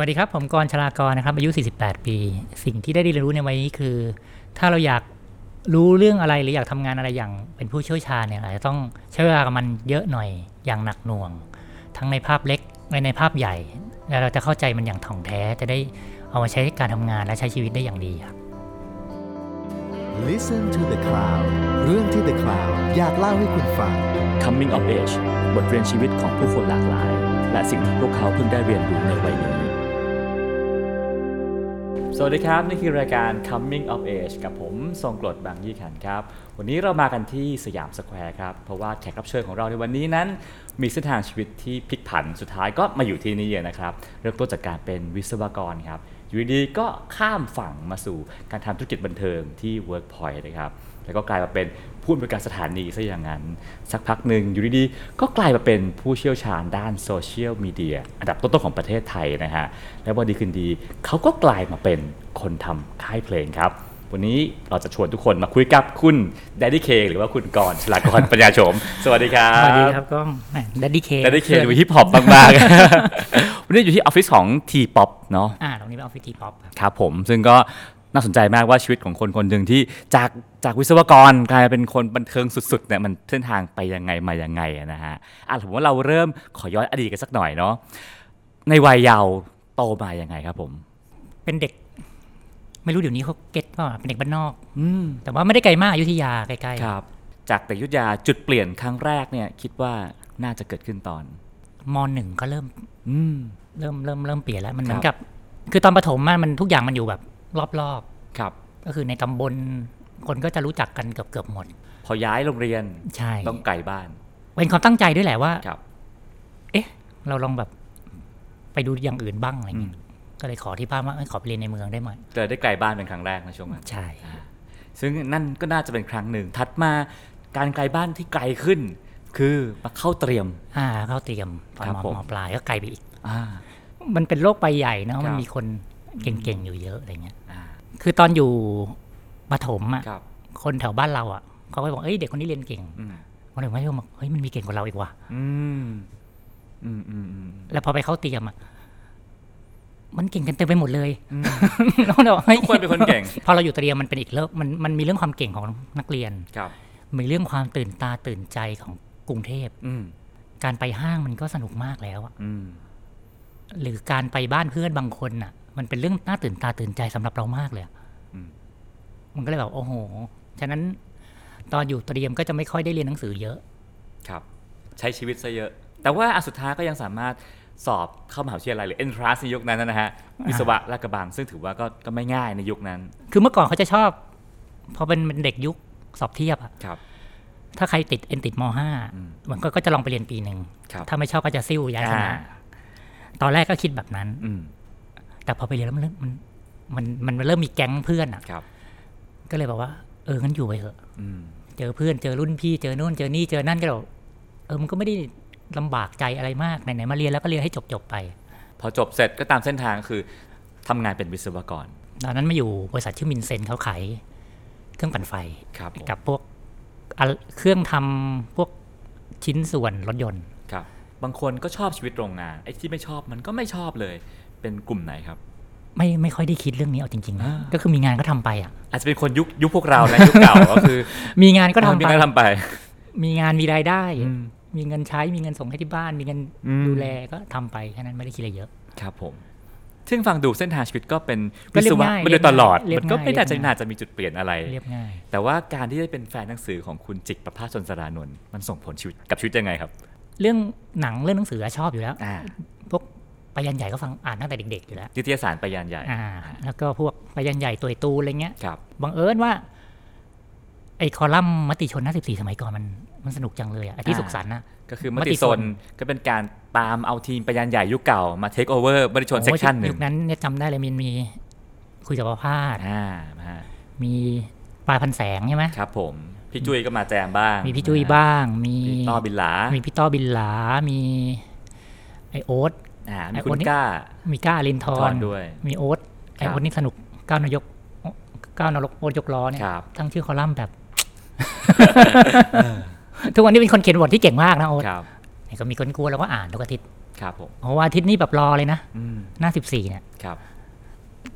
วัสดีครับ ผมกรณ์ชลากรนะครับอายุ 48 ปี สิ่งที่ได้เรียนรู้ในวัยนี้คือ ถ้าเราอยากรู้เรื่องอะไรหรืออยากทำงานอะไรอย่างเป็นผู้เชี่ยวชาญเนี่ยอาจจะต้องใช้เวลากับมันเยอะหน่อยอย่างหนักหน่วง ทั้งในภาพเล็กและในภาพใหญ่ แล้วเราจะเข้าใจมันอย่างถ่องแท้จะได้เอามาใช้ในการทำงานและใช้ชีวิตได้อย่างดีครับ Listen to the Cloud เรื่องที่ The Cloud อยากเล่าให้คุณฟัง Coming of Age บทเรียนชีวิตของผู้คนหลากหลาย และสิ่งที่พวกเขาเพิ่งได้เรียนรู้ในวัยนี้ สวัสดีครับ นี่คือรายการ Coming of Age กับผมทรงกรดบางยี่ขันครับ วันนี้เรามากันที่สยามสแควร์ครับ เพราะว่าแขกรับเชิญของเราในวันนี้นั้น มีเส้นทางชีวิตที่พลิกผันสุดท้ายก็มาอยู่ที่นี่นะครับ เริ่มต้นจากการเป็นวิศวกรครับ อยู่ดีๆก็ข้ามฝั่งมาสู่การทำธุรกิจบันเทิงที่ Workpoint นะครับ แล้วก็กลายมาเป็น ผู้บริหารสถานีซะอย่างนั้น สักพักหนึ่งอยู่ดีๆก็กลายมาเป็นผู้เชี่ยวชาญด้านโซเชียลมีเดียอันดับต้นๆของประเทศไทยนะฮะ แล้ววันดีคืนดีเขาก็กลายมาเป็นคนทำค่ายเพลงครับ วันนี้เราจะชวนทุกคนมาคุยกับคุณ d ดด d y K หรือว่าคุณกร ชลากรณ์ ปัญญาโฉมสวัสดีครับ สวัสดีครับก้องดัดดี้เค d ดด y K ดูฮิปฮอปมากๆวันนี้อยู่ที่ออฟฟิศของ T-POP เนาะอ่าตรงนี้เป็นออฟฟิศ T-POP ครับครับผมซึ่งก็ น่าสนใจมากว่าชีวิตของคนคนหนึ่งที่จากจากวิศวกรกลายเป็นคนบันเทิงสุดๆเนี่ยมันเส้นทางไปยังไงมายังไงอะนะฮะอะผมว่าเราเริ่มขอย้อนอดีตกันสักหน่อยเนาะในวัยเยาว์โตมายังไงครับผม เป็นเด็ก ไม่รู้เดี๋ยวนี้เขาเก็ตป่ะเป็นเด็กบ้านนอก อืมแต่ว่าไม่ได้ไกลมากอยุธยาใกล้ๆครับ จากแต่ยุทธยาจุดเปลี่ยนครั้งแรกเนี่ย คิดว่าน่าจะเกิดขึ้นตอนมหนึ่งก็เริ่ม อืม เริ่มเริ่มเริ่มเปลี่ยนแล้วมันเหมือครันบกับ คือตอนประถมอะมันทุกอย่างมันอยู่แบบ รอบครับๆก็คือในตำบลคนก็จะรู้จักกันเกือบเกือบๆหมด พอย้ายโรงเรียนใช่ต้องไกลบ้าน เป็นความตั้งใจด้วยแหละว่าครับเอ๊ะ เราลองแบบไปดูอย่างอื่นบ้างอะไรอืมเงี้ยก็เลยขอที่บ้านว่าเอ้ยขอไปเรียนในเมืองได้ไหมเจอได้ไกลบ้านเป็นครั้งแรกในช่วงนั้นใช่ ซึ่งนั่นก็น่าจะเป็นครั้งหนึ่ง ถัดมาการไกลบ้านที่ไกลขึ้น คือมาเข้าเตรียม อ่า เข้าเตรียมตอนครับมผมมปลายก็ไกลไปอีก อ่า มันเป็นโรคใบใหญ่เนอะครับมันมีคนเก่งๆอยู่เยอะอะไรเงี้ยอ่า คือตอนอยู่ประถมอะครับ คนแถวบ้านเราอะเขาก็บอกเอ้ยเด็กคนนี้เรียนเก่งอืมคนอื่นไม่ชมบอกเฮ้ยมันมีเก่งกว่าเราอีกว่ะอืมอืมอืมอืมแล้วพอไปเข้าเตรียมอะมันเก่งกันเต็มไปหมดเลยอืม แล้วเราบอกฮ้ยทุกคนเป็นคนเก่ง พอเราอยู่เตรียมมันเป็นอีกเลิกมันมันมีเรื่องความเก่งของนักเรียน ครับ มีเรื่องความตื่นตาตื่นใจของกรุงเทพ อืมการไปห้างมันก็สนุกมากแล้วอะอืม หรือการไปบ้านเพื่อนบางคนอะ มันเป็นเรื่องน่าตื่นตาตื่นใจสำหรับเรามากเลยอะอืมมันก็เลยแบบโอ้โห ฉะนั้นตอนอยู่เตรียมก็จะไม่ค่อยได้เรียนหนังสือเยอะ ครับ ใช้ชีวิตซะเยอะ แต่ว่าอันสุดท้ายก็ยังสามารถสอบเข้ามหาวิทยาลัยหรือ entrance ในยุคนั้นนะฮะ วิศวะลาดกระบัง ซึ่งถือว่าก็ก็ไม่ง่ายในยุคนั้น คือเมื่อก่อนเขาจะชอบ พอเป็นเป็นเด็กยุคสอบเทียบอะครับ ถ้าใครติดเอ็นติดมห้าอืมมันก็ก็จะลองไปเรียนปีหนึ่งครับถ้าไม่ชอบก็จะซิ่วย้ายคณะอ่าตอนแรกก็คิดแบบนั้นอืม แต่พอไปเรียนแล้วมันเริ่มมันมันมันเริ่มมีแก๊งเพื่อนอะครับก็เลยบอกว่า เอองั้นอยู่ไปเถอะอืมเจอเพื่อนเจอรุ่นพี่เจอนู่นเจอนี่เจอนั่นก็แบบเออมันก็ไม่ได้ลำบากใจอะไรมากไหนๆมาเรียนแล้วก็เรียนให้จบๆไป พอจบเสร็จก็ตามเส้นทางคือทำงานเป็นวิศวกรตอนนั้นมาอยู่บริษัทชื่อมินเซนเขาขายเครื่องปั่นไฟครับผมกับพวกอะเครื่องทำพวกชิ้นส่วนรถยนต์ครับ บางคนก็ชอบชีวิตโรงงานไอ้ที่ไม่ชอบมันก็ไม่ชอบเลย เป็นกลุ่มไหนครับไม่ไม่ค่อยได้คิดเรื่องนี้เอาจริงๆนะอ่าก็คือมีงานก็ทำไปอะ อาจจะเป็นคนยุคยุคพวกเรานะยุคเก่าก็คือ มีงานก็ทำมีไปงานทำไป มีงานมีรายได้อืมมีเงินใช้มีเงินส่งให้ที่บ้าน มีเงินอืมดูแลก็ทำไปแค่นั้นไม่ได้คิดอะไรเยอะครับผม ซึ่งฟังดูเส้นทางชีวิตก็เป็นก็วิเรีศยบวะง่ายมาโดยตลอดเรียบมันก็ง่ายไม่น่าจะเรียบง่ายน่าจะมีจุดเปลี่ยนอะไรเรียบง่ายแต่ว่าการที่ได้เป็นแฟนหนังสือของคุณจิกประภาสชนสรานนท์มันส่งผลชีวิตกับชีวิตยังไงครับ เรื่องหนังเรื่องหนังสือชอบอยู่แล้วอ่าพวกไปยันใหญ่ก็ฟังอ่านตั้งแต่เด็กๆอยู่แล้วนิตยสารไปยานใหญ่อ่าแล้วก็พวกไปยันใหญ่ตัวตูนอะไรเงี้ยครับบังเอิญว่าไอ้คอลัมน์มติชนหน้าสิบสี่สมัยก่อนมันมันสนุกจังเลยอะไอ้ที่อ่าสุขสันต์นะก็คือมมติติชชนนก็เป็นการตามเอาทีมไปยานใหญ่ยุคเก่ามาเทคโอเวอร์มติชนเซโอ้กยชันหนึ่ยุงคนั้นเนี่ยจำได้เลยมันมีคุยกับประพาสอ่าฮะมีปลายพันแสงใช่ไหมครับ ผมพี่จุ้ยก็มาแจมบ้าง มีพี่จุ้ยบ้าง มีพี่ต้อบินหลา มีพี่ต้อบินหลา มีไอโอ๊ต อ่าไอ้มีคุคณนนี้กล้า มีก้าลินททรอนด้วย มีโอ๊ตไอครับโอ๊ตนี่สนุกก้าวนายกก้าวนรกโอ๊ตยกล้อเนี่ยครับทั้งชื่อคอลัมน์แบบ ทุกวันนี้เป็นคนเขียนบทที่เก่งมากนะโอ๊ตครับเนี่ยก็มีคนกลัวเราก็อ่านทุกอาทิตย์ครับผมเพราะว่าอาทิตย์นี้แบบรอเลยนะอืมหน้าสิบสี่เนี่ยครับ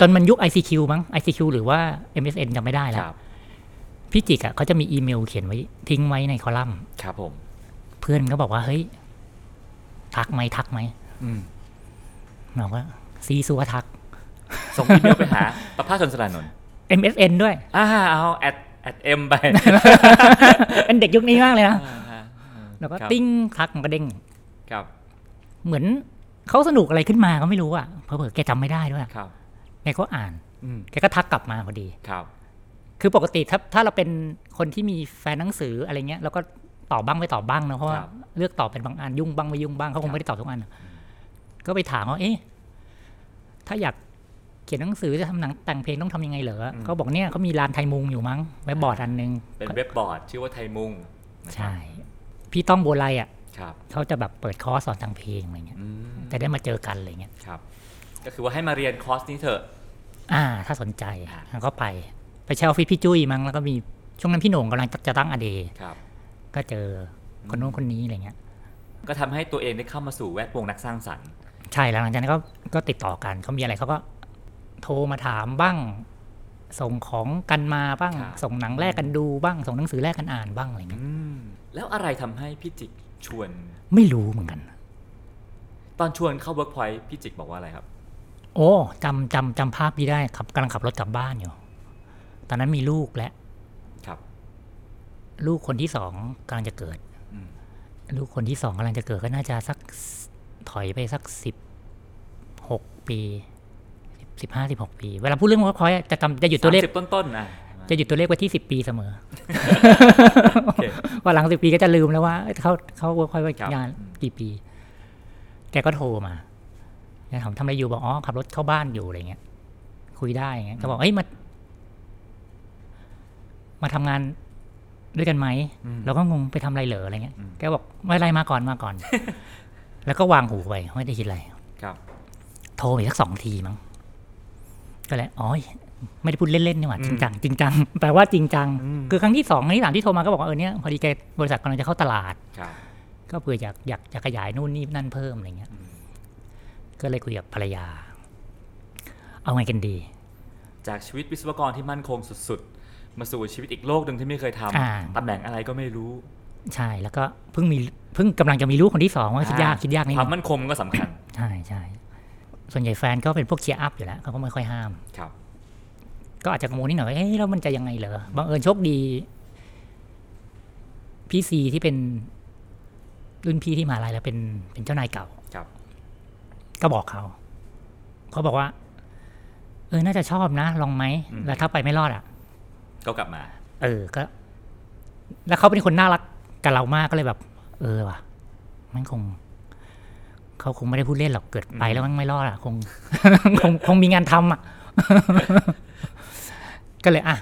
จนมันยุค ICQ มั้ง ICQ หรือว่า MSN จำไม่ได้คแล้วรับพี่จิกอะเขาจะมีอีเมลเขียนไว้ทิ้งไว้ในคอลัมน์ ครับผม เพื่อนก็บอกว่า เฮ้ย ทักไหมทักไหมอืม บอกว่าซีซัวทัก ส่งอีเมลไปหาประภาสชลศรานนท์ MSN ด้วยอ่าเอา add add M ไป เป็นเด็กยุคนี้มากเลยนะอ่าฮะแล้วก็ครับติ้งทักมันก็เด้งครับ เหมือนเขาสนุกอะไรขึ้นมาก็ไม่รู้อะเพอเพอๆแกจำไม่ได้ด้วยครับแกก็อ่านอืมแกก็ทักกลับมาพอดีครับ คือปกติถ้าถ้าเราเป็นคนที่มีแฟนหนังสืออะไรเงี้ยเราก็ตอบบ้างไม่ตอบบ้างนะเพราะว่าครับเลือกตอบเป็นบางอันยุ่งบ้างไม่ยุ่งบ้างเขาคครังบไม่ได้ตอบทุกอันอะ ก็ไปถามว่าเอ๊ะถ้าอยากเขียนหนังสือจะทำหนังแต่งเพลงต้องทำยังไงเหรออเขาบอกเนี่ยเขามีลานไทยมุงอยู่มั้งเว็บบอร์ดอันนึงเป็นเว็บบอร์ดชื่อว่าไทยมุงนะครับใช่พี่ต้องโบไลอะครับเขาจะแบบเปิดคอร์สสอนแต่งเพลงอะไรเงี้ยอืมจะได้มาเจอกันอะไรเงี้ยครับ ก็คือว่าให้มาเรียนคอร์สนี้เถอะ อ่า ถ้าสนใจอ่าแล้วก็ไป ไปเช่าออฟฟิศพี่จุ้ยมั้งแล้วก็มีช่วงนั้นพี่โหน่งกำลังจะตั้ง a day ครับก็เจอคนนู้นคนนี้อะไรเงี้ย ก็ทำให้ตัวเองได้เข้ามาสู่แวดวงนักสร้างสรรค์ ใช่แล้วหลังจากนั้นก็ก็ติดต่อกันเขามีอะไรเขาก็โทรมาถามบ้าง ส่งของกันมาบ้างครับส่งหนังแลกกันดูบ้าง ส่งหนังสือแลกกันอ่านบ้างอะไรเงี้ยอืมแล้วอะไรทำให้พี่จิกชวน ไม่รู้เหมือนกัน ตอนชวนเข้าเวิร์กพอยต์พี่จิกบอกว่าอะไรครับ โอ้จำจำจำภาพนี้ได้ขับกำลังขับรถกลับบ้านอยู่ ตอนนั้นมีลูกและครับ ลูกคนที่สองกำลังจะเกิดอืมลูกคนที่สองกำลังจะเกิดก็น่าจะสัก ถอยไปสักสิบหกปีสิบห้าสิบหกปี เวลาพูดเรื่องว่าพอยจะจำจะหยุดตัวเลขสามสิบต้นๆนะจะหยุดตัวเลขไว้ที่สิบปีเสมอโอเคว่าหลังสิบปีก็จะลืมแล้วว่าเอ้ยเขาเขาคอยไว้ครับงานกี่ปี แกก็โทรมาแกถามทำอะไรอยู่บอกอ๋อขับรถเข้าบ้านอยู่อะไรเงี้ย คุยได้อย่างเงี้ยก็บอกเอ้ยมามาทำงานด้วยกันไหมอืมเราก็งงไปทำอะไรเหรออะไรเงี้ยอืมแกบอกไม่เป็นไรมาก่อนมาก่อน แล้วก็วางหูไปไม่ได้คิดอะไรครับ โทรอีกสักสองทีมั้งก็เลยอ๋อไม่ได้พูดเล่นๆนี่หว่าอืมจริงจังจริงจังแปลว่าจริงจังอืมคือครั้งที่สองครั้งที่สามที่โทรมาก็บอกว่าเออเนี่ยพอดีแกบริษัทกำลังจะเข้าตลาดครับก็เผื่ออยากอยากจะขยายนู่นนี่นั่นเพิ่มอะไรเงี้ยอืมก็เลยคุยกับภรรยา เอาไงกันดี จากชีวิตวิศวกรที่มั่นคงสุด ๆ มาสู่ชีวิตอีกโลกหนึ่งที่ไม่เคยทำอ่าตำแหน่งอะไรก็ไม่รู้ ใช่แล้วก็เพิ่งมีเพิ่งกำลังจะมีลูกคนที่สองว่าคิดยากคิดยากนิดความนึงมั่นคงมันก็สำคัญใช่ใช่ส่วนใหญ่แฟนก็เป็นพวก cheer up อยู่แล้วเขาก็ไม่ค่อยห้ามครับ ก็อาจจะกังวลนิดหน่อยว่าเอ๊ะแล้วมันจะยังไงเหรอบังเอิญโชคดีพี่ซีที่เป็นรุ่นพี่ที่มหาลัยแล้วเป็นเป็นเจ้านายเก่าครับ ก็บอกเขาเขาบอกว่า เออน่าจะชอบนะ ลองไหมอืมแล้วถ้าไปไม่รอดอะ ก็กลับมา เออก็ แล้วเขาเป็นคนน่ารัก กับเรามากก็เลยแบบ เออว่ะมันคงเขาคงไม่ได้พูดเล่นหรอกเกิดไปแล้วมันไม่รอดอะคงคงคงมีงานทำอะ ก็เลยอะ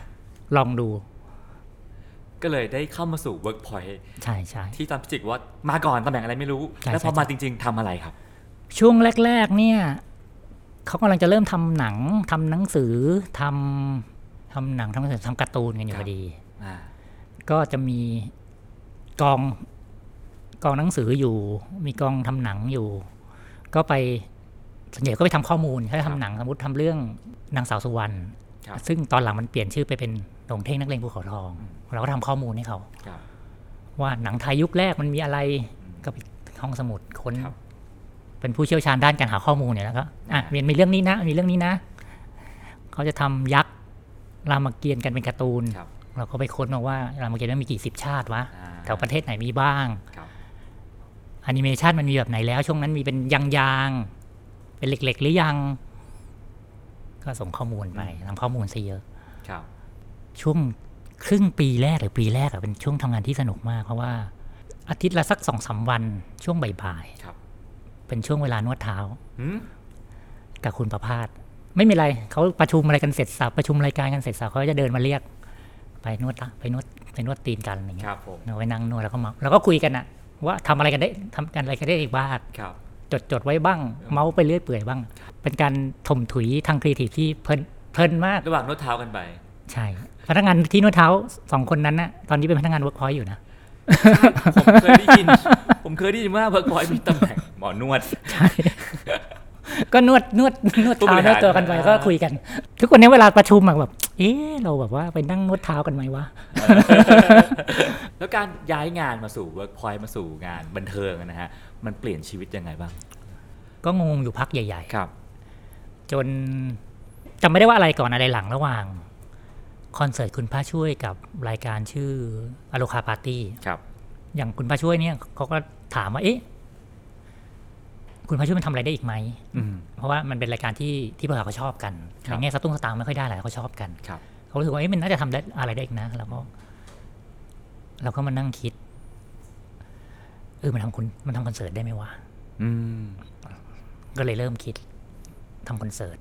ลองดู ก็เลยได้เข้ามาสู่ Workpoint ใช่ใช่ที่ตอนพี่จิกว่ามาก่อนตำแหน่งอะไรไม่รู้ใช่แล้วพอใช่มาจริง ๆทำอะไรครับ ช่วงแรก ๆ เนี่ยเขากำลังจะเริ่มทำหนังทำหนังสือทำทำหนังทำหนังสือทำการ์ตูนกันอยู่ครัพบอดีอ่าก็จะมี กองกองหนังสืออยู่ มีกองทำหนังอยู่ ก็ไปส่วนใหญ่ก็ไปทำข้อมูลถ้าครัทำบหนังสมมติทำเรื่องนางสาวสุวรรณครับซึ่งตอนหลังมันเปลี่ยนชื่อไปเป็นหลงเท่งนักเลงภูเขาทอง เราก็ทำข้อมูลให้เขาครับว่าหนังไทยยุคแรกมันมีอะไรก็ไปห้องสมุดค้นครับเป็นผู้เชี่ยวชาญด้านการหาข้อมูลเนี่ยแล้วก็อะอ่ามีมีเรื่องนี้นะ มีเรื่องนี้นะ เขาจะทำยักษ์รามเกียรติ์กันเป็นการ์ตูนครับเราก็ไปค้นมาว่ารามเกียรติ์มันมีกี่สิบชาติวะอ่า แถวประเทศไหนมีบ้างครับแอนิเมชันมันมีแบบไหนแล้ว ช่วงนั้นมีเป็นยางๆเป็นเหล็ก ๆ หรือยัง ก็ส่งข้อมูลไปทำข้อมูลซะเยอะครับช่วงครึ่งปีแรกหรือปีแรกอะเป็นช่วงทำงานที่สนุกมาก เพราะว่าอาทิตย์ละสักสองสามวันช่วงบ่ายครับๆเป็นช่วงเวลานวดเท้าหืมกับคุณประพาสไม่มีอะไรเขาประชุมอะไรกันเสร็จสับประชุมรายการกันเสร็จสับเขาจะเดินมาเรียก ไปนวดละไปนวดไปนวดตีนกันอะไรเงี้ยครับผมเราไปนั่งนวดแล้วก็มาแล้วก็คุยกันอะว่าทำอะไรกันได้ทำกันอะไรกันได้อีกบ้างครับจดจดไว้บ้าง เมาส์ไปเรื่อยเปื่อยบ้าง เป็นการถมถุยทางครีเอทีฟที่เพลินเพลินมาก ระหว่างนวดเท้ากันไป ใช่ พนักงานที่นวดเท้าสองคนนั้นนะตอนนี้เป็นพนักงานเวิร์กพอยต์อยู่นะผมเคยได้ยิน ผมเคยได้ยินว่าเวิร์กพอยมีตำแหน่งหมอนวด ใช่ ก็นวดนวดนวดผู้บเท้ารินหารวดตัวกันไปอ่าก็คุยกัน ทุกวันนี้เวลาประชุมอะแบบ เอ๊ะเราแบบว่าไปนั่งนวดเท้ากันไหมวะ แล้วการย้ายงานมาสู่เวิร์กพอยมาสู่งานบันเทิงอะนะฮะ มันเปลี่ยนชีวิตยังไงบ้าง ก็งงอยู่พักใหญ่ครับๆจนจำไม่ได้ว่าอะไรก่อนอะไรหลังระหว่าง คอนเสิร์ตคุณพระช่วยกับรายการชื่ออโลคาปาร์ตี้ครับ อย่างคุณพระช่วยเนี่ยเขาก็ถามว่าเอ๊ะ คุณพระช่วยมันทำอะไรได้อีกไหมอืมเพราะว่ามันเป็นรายการที่ที่พวกเราเขาชอบกันครับในแง่สตุ้งสตางค์ไม่ค่อยได้แหละเขาชอบกันครับเขารู้สึกว่าเอ๊ะมันน่าจะทำได้อะไรได้อีกนะแล้วก็เราก็มานั่งคิดเออมันทำคุณมันทำคอนเสิร์ตได้ไหมวะอืมก็เลยเริ่มคิดทำคอนเสิร์ต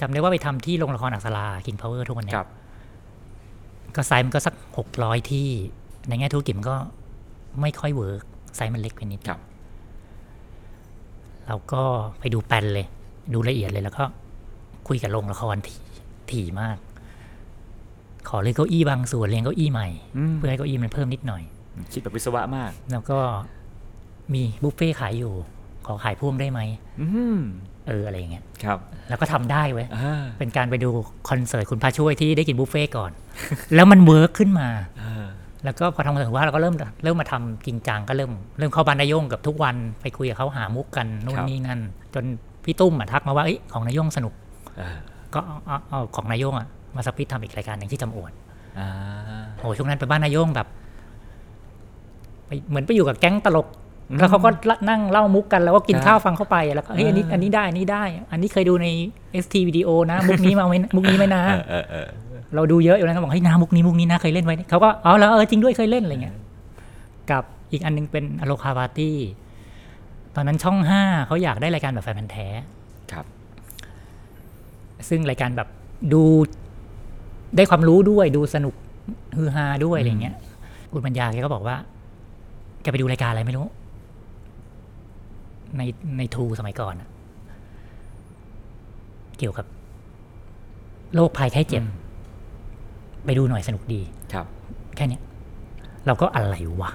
จำได้ว่าไปทำที่โรงละครอักษราคิงพาวเวอร์ทุกวันเนี้ยครับก็ไซส์มันก็สักหกร้อยที่ ในแง่ธุรกิจมันก็ไม่ค่อย work ไซส์มันเล็กไปนิดครับ เราก็ไปดูแปลนเลย ดูละเอียดเลยแล้วก็คุยกับโรงละครถี่ถี่มาก ขอเลยเก้าอี้บางส่วนเรียงเก้าอี้ใหม่อืมเพื่อให้เก้าอี้มันเพิ่มนิดหน่อย คิดแบบวิศวะมาก แล้วก็มีบุฟเฟ่ต์ขายอยู่ ขอขายพ่วงได้ไหมอืมเอออะไรอย่างเงี้ยครับ แล้วก็ทำได้เว้ยอ่าเป็นการไปดูคอนเสิร์ตคุณพระช่วยที่ได้กินบุฟเฟ่ต์ก่อน แล้วมัน work ขึ้นมาอ่า แล้วก็พอทำคอนเสิร์ตว่าเราก็เริ่มเริ่มมาทำจริงจังก็เริ่มเริ่มเข้าบ้านน้าโย่งแทบทุกวันไปคุยกับเขาหามุกกันนู่นนี่นั่น จนพี่ตุ้มอะทักมาว่าเอ้ยของน้าโย่งสนุกอ่าก็เอาเอาเอาของน้าโย่งอะมา split ทำอีกรายการหนึ่งที่จำอวดอ่าโอ้ช่วงนั้นไปบ้านน้าโย่งแบบไปเหมือนไปอยู่กับแก๊งตลก แล้วเขาก็นั่งเล่ามุกกันแล้วก็กินข้าวฟังเข้าไปแล้วก็เฮ้ยอันนี้อันนี้ได้อันนี้ได้ อันนี้เคยดูใน ST วิดีโอนะ มุกนี้มาไหมมุกนี้ไหมนะเออเออเราดูเยอะอยู่แล้วก็บอกเฮ้ยนามุกนี้มุกนี้นะเคยเล่นไว้เขาก็อ๋อแล้วเออจริงด้วยเคยเล่นอะไรเงี้ยกับอีกอันนึงเป็นอโลคาปาร์ตี้ตอนนั้นช่องห้าเขาอยากได้รายการแบบแฟนพันธ์แท้ครับ ซึ่งรายการแบบดูได้ความรู้ด้วยดูสนุกฮือฮาด้วยอะไรเงี้ยคุณปัญญาแกก็บอกว่าแกไปดูรายการอะไรไม่รู้ ในในทูสมัยก่อนอะเกี่ยวกับโรคภัยไข้เจ็บอืมไปดูหน่อยสนุกดีครับ แค่เนี้ยเราก็อะไรวะ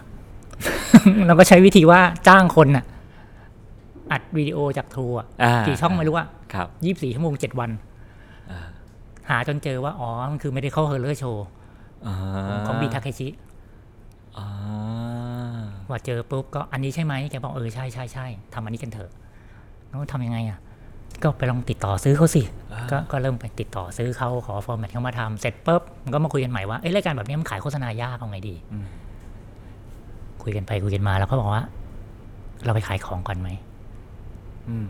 เราก็ใช้วิธีว่าจ้างคนน่ะ อัดวิดีโอจากทูอะอ่ากี่ช่องไม่รู้อะครับยี่สิบสี่ชั่วโมงเจ็ดวันอ่าหาจนเจอว่า อ๋อ มันคือไม่ได้เข้าเฮอร์เลอร์โชว์อ่าของบีทาเคชิอ่า ว่าเจอปุ๊บก็อันนี้ใช่ไหมแกบอกเออใช่ใช่ใช่ทำอันนี้กันเถอะแล้วทำยังไงอะ ก็ไปลองติดต่อซื้อเขาสิก็ก็เริ่มไปติดต่อซื้อเขาขอฟอร์แมตเขามาทำเสร็จปุ๊บมันก็มาคุยกันใหม่ว่าเอ้ยรายการแบบนี้มันขายโฆษณายากเอาไงดีอืมคุยกันไปคุยกันมาแล้วก็บอกว่า เราไปขายของก่อนไหมอืม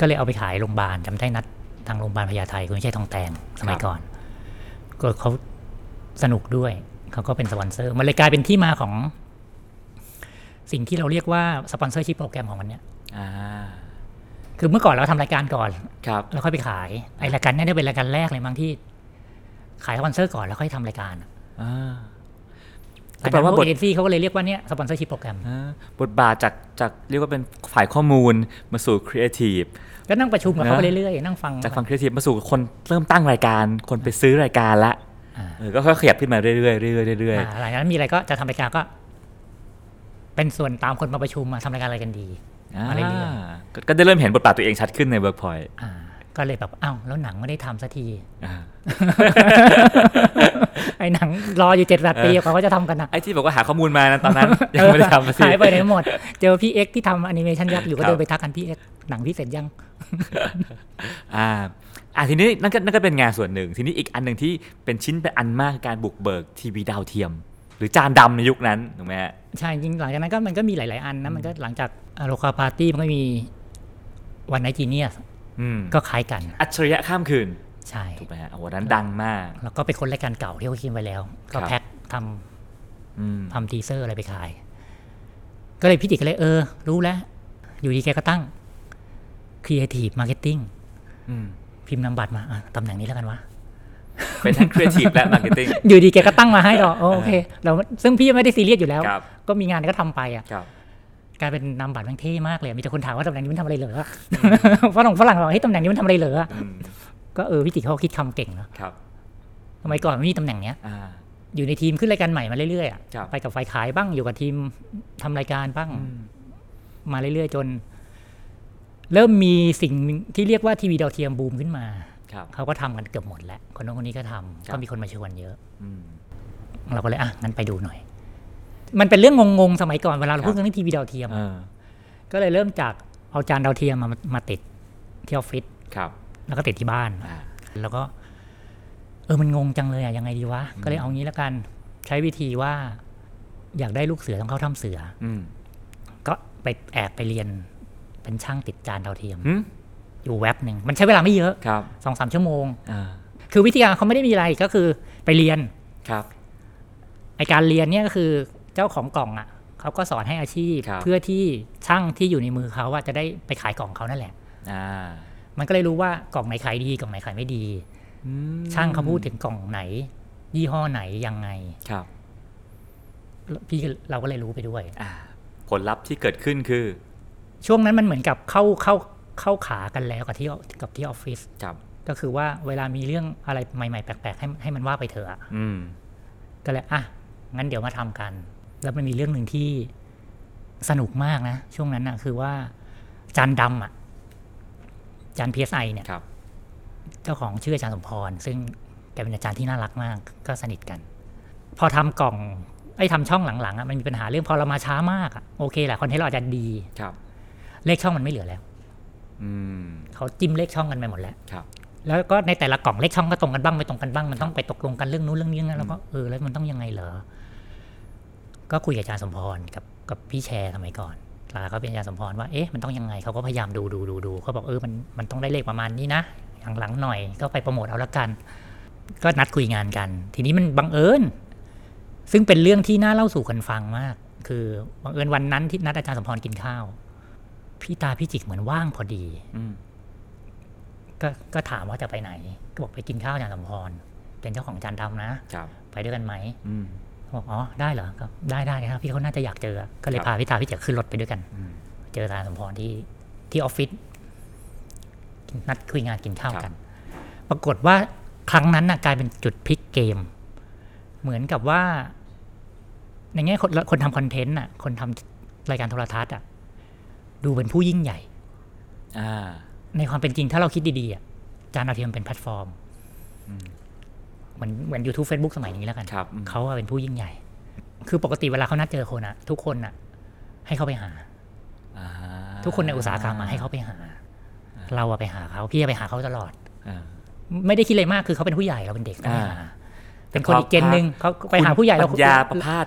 ก็เลยเอาไปขายโรงพยาบาลจำได้นัดทางโรงพยาบาลพญาไทคุณไม่ใช่ทองแตงสมัยครับก่อน ก็เขาสนุกด้วย เขาก็เป็นสปอนเซอร์ มันเลยกลายเป็นที่มาของ สิ่งที่เราเรียกว่า sponsorship program ของมันเนี่ยอ่าคือเมื่อก่อนเราทำรายการก่อนครับแล้วค่อยไปขายไอรายการเนี้ได้เป็นรายการแรกเลยมั้งที่ ขายสปอนเซอร์ก่อนแล้วค่อยทำรายการอ่าก็แต่แปลว่าพวบกทเอเจนซี่เขาก็เลยเรียกว่าเนี่ย sponsorship program อ่าบทบาทจากจากเรียกว่าเป็นฝ่ายข้อมูลมาสู่ครีเอทีฟก็นั่งประชุมกับเขานะไปเรื่อยๆนั่งฟังจากฝั่งครีเอทีฟมาสู่คนเริ่มตั้งรายการ คนไปซื้อรายการละอ่าเออก็ค่อยๆขยับขึ้นมาเรื่อยๆเรื่อยๆเรื่อยอ่าหลังจากนั้นมีอะไรก็จะทำรายการก็ เป็นส่วนตามคนมาประชุมมาทำรายการอะไรกันดีๆอ่ามาเรื่อย ก็ก็ได้เริ่มเห็นบทบาทตัวเองชัดขึ้นในเวิร์กพอยต์อ่า ก็เลยแบบอ้าวแล้วหนังไม่ได้ทำสักที ไอ้หนังรออยู่เจ็ดแปดปีเขาก็จะทำกันนะไอ้ที่บอกว่าหาข้อมูลมานะตอนนั้น ยังไม่ได้ทำสักที หายไปไหนหมด เจอพี่เอ็กที่ทำแอนิเมชันยักษ์อยู่ก็ครับเดินไปทักกันพี่เอ็กหนังพี่เสร็จยัง อ่าอ่าทีนี้นั่นก็นั่นก็เป็นงานส่วนหนึ่ง ทีนี้อีกอันหนึ่งที่เป็นชิ้นเป็นอันมากคือการบุกเบิกทีวีดาวเทียม หรือจานดำในยุคนั้นถูกไหมฮะใช่จริงหลังจากนั้นก็มันก็มีหลาย ๆ อันนะมันก็หลังจากโลคาปาร์ตี้มันก็มี One Night Geniusอืมก็คล้ายกัน อัจฉริยะข้ามคืน ใช่ถูกไหมฮะโอ้โหนั้นดังมาก แล้วก็ไปค้นรายการเก่าที่เขาคิดไว้แล้ว ก็ครับแพ็คทำอืมทำ teaser อะไรไปขาย ก็เลยพี่ติกก็เลยเออ รู้แล้ว อยู่ดีแกก็ตั้ง Creative Marketing อืมพิมพ์นามบัตรมาอะตำแหน่งนี้แล้วกันวะ เป็นทั้งครีเอทีฟและ marketing อยู่ดีแกก็ตั้งมาให้ต่อโอเคเราซึ่งพี่ไม่ได้ซีเรียสอยู่แล้วครับก็มีงานก็ทำไปอะครับกลายเป็นนามบัตรมันเท่มากเลย มีแต่คนถามว่าตำแหน่งนี้มันทำอะไรเหรอฝรั่งฝรั่งบอกเฮ้ยตำแหน่งนี้มันทำอะไรเหรออืมก็เออพี่ติกเขาคิดคำเก่งนะครับสมัยก่อนไม่มีตำแหน่งเนี้ยอ่าอยู่ในทีมขึ้นรายการใหม่มาเรื่อยๆอะครับไปกับฝ่ายขายบ้างอยู่กับทีมทำรายการบ้างอืมมาเรื่อยๆจน เริ่มมีสิ่งที่เรียกว่าทีวีดาวเทียมบูมขึ้นมาครับ เขาก็ทำกันเกือบหมดแล้ว คนนู้นคนนี้ก็ทำครับก็มีคนมาชวนเยอะอืมเราก็เลยอะงั้นไปดูหน่อย มันเป็นเรื่องงงๆสมัยก่อนเวลาเราครับพูดเรื่องทีวีดาวเทียมเออก็เลยเริ่มจากเอาจานดาวเทียมมามาติดที่ออฟฟิศครับแล้วก็ติดที่บ้านอ่าแล้วก็ เออมันงงจังเลยอะยังไงดีวะก็เลยเอางี้แล้วกัน ใช้วิธีว่า อยากได้ลูกเสือต้องเข้าถ้ำเสือ อืมก็ไปแอบไปเรียนเป็นช่างติดจานดาวเทียมหึ อยู่แว็บหนึ่งมันใช้เวลาไม่เยอะครับสองสามชั่วโมงอ่าคือวิธีการเขาไม่ได้มีอะไรก็คือไปเรียนครับไอการเรียนเนี่ยก็คือเจ้าของกล่องอะเขาก็สอนให้อาชีพครับเพื่อที่ช่างที่อยู่ในมือเขาว่าจะได้ไปขายกล่องเขานั่นแหละอ่ามันก็เลยรู้ว่ากล่องไหนขายดีกล่องไหนขายไม่ดีอืมช่างเขาพูดถึงกล่องไหน ยี่ห้อไหนยังไงครับ พี่เราก็เลยรู้ไปด้วยอ่าผลลัพธ์ที่เกิดขึ้นคือ ช่วงนั้นมันเหมือนกับเข้าเข้า เข้าขากันแล้วกับที่กับที่ออฟฟิศครับก็คือว่าเวลามีเรื่องอะไรใหม่ๆแปลกๆให้ให้มันว่าไปเถอะอะอืมก็เลยอะงั้นเดี๋ยวมาทำกัน แล้วมันมีเรื่องหนึ่งที่สนุกมากนะ ช่วงนั้นนะคือว่าจานดำอะจาน PSI เนี่ยครับเจ้าของชื่ออาจารย์สมพร ซึ่งแกเป็นอาจารย์ที่น่ารักมาก ก็สนิทกัน พอทำกล่องไอ้ทำช่องหลังๆอะมันมีปัญหาเรื่องพอเรามาช้ามากอะโอเคแหละคอนเทนต์เราอาจจะดีครับ เลขช่องมันไม่เหลือแล้วอืม เขาจิ้มเลขช่องกันไปหมดแล้วครับแล้วก็ในแต่ละกล่องเลขช่องก็ตรงกันบ้างไม่ตรงกันบ้างมันต้องไปตกลงกันเรื่องนู้นเรื่องนี้นะแล้วก็เออแล้วมันต้องยังไงเหรอ ก็คุยกับอาจารย์สมพรกับกับพี่แชร์สมัยก่อนลาเขาเป็นอาจารย์สมพรว่าเอ๊ะมันต้องยังไงเขาก็พยายามดูดูดูดูเขาบอกเออมันมันต้องได้เลขประมาณนี้นะอย่างหลังหน่อยก็ไปโปรโมทเอาละกัน ก็นัดคุยงานกัน ทีนี้มันบังเอิญซึ่งเป็นเรื่องที่น่าเล่าสู่กันฟังมาก คือบังเอิญวันนั้นที่นัดอาจารย์สมพรกินข้าว พี่ตาพี่จิกเหมือนว่างพอดีอืมก็ก็ถามว่าจะไปไหน ก็บอกไปกินข้าวอาจารย์สมพร เป็นเจ้าของจานดำนะครับไปด้วยกันไหมอืมบอกอ๋อได้เหรอก็ได้ได้ครับพี่เขาน่าจะอยากเจอ ก็เลยครับพาพี่ตาพี่เจ๋อขึ้นรถไปด้วยกันอืมเจออาจารย์สมพรที่ที่ออฟฟิศนัดคุยงานกินข้าวกัน ปรากฏว่าครั้งนั้นน่ะกลายเป็นจุดพลิกเกม เหมือนกับว่า ในแง่คนคนทำคอนเทนต์น่ะ คนทำรายการโทรทัศน์อะ ดูเป็นผู้ยิ่งใหญ่อ่าในความเป็นจริงถ้าเราคิดดีๆอะจานดาวเทียมเป็นแพลตฟอร์มอืมเหมือนเหมือน YouTube Facebook สมัยนี้แล้วกันครับอืมเขาอะเป็นผู้ยิ่งใหญ่ คือปกติเวลาเขานัดเจอคนอะทุกคนอะให้เขาไปหาอ่าทุกคนในอุตสาหกรรมอะให้เขาไปหา เราอะไปหาเขาพี่อะไปหาเขาตลอดอ่าไม่ได้คิดอะไรมากคือเขาเป็นผู้ใหญ่เราเป็นเด็กก็ไปหาอ่าเป็นคนอีกเจนหนึ่งเขาไปหาผู้ใหญ่ปัเราญญาประพาส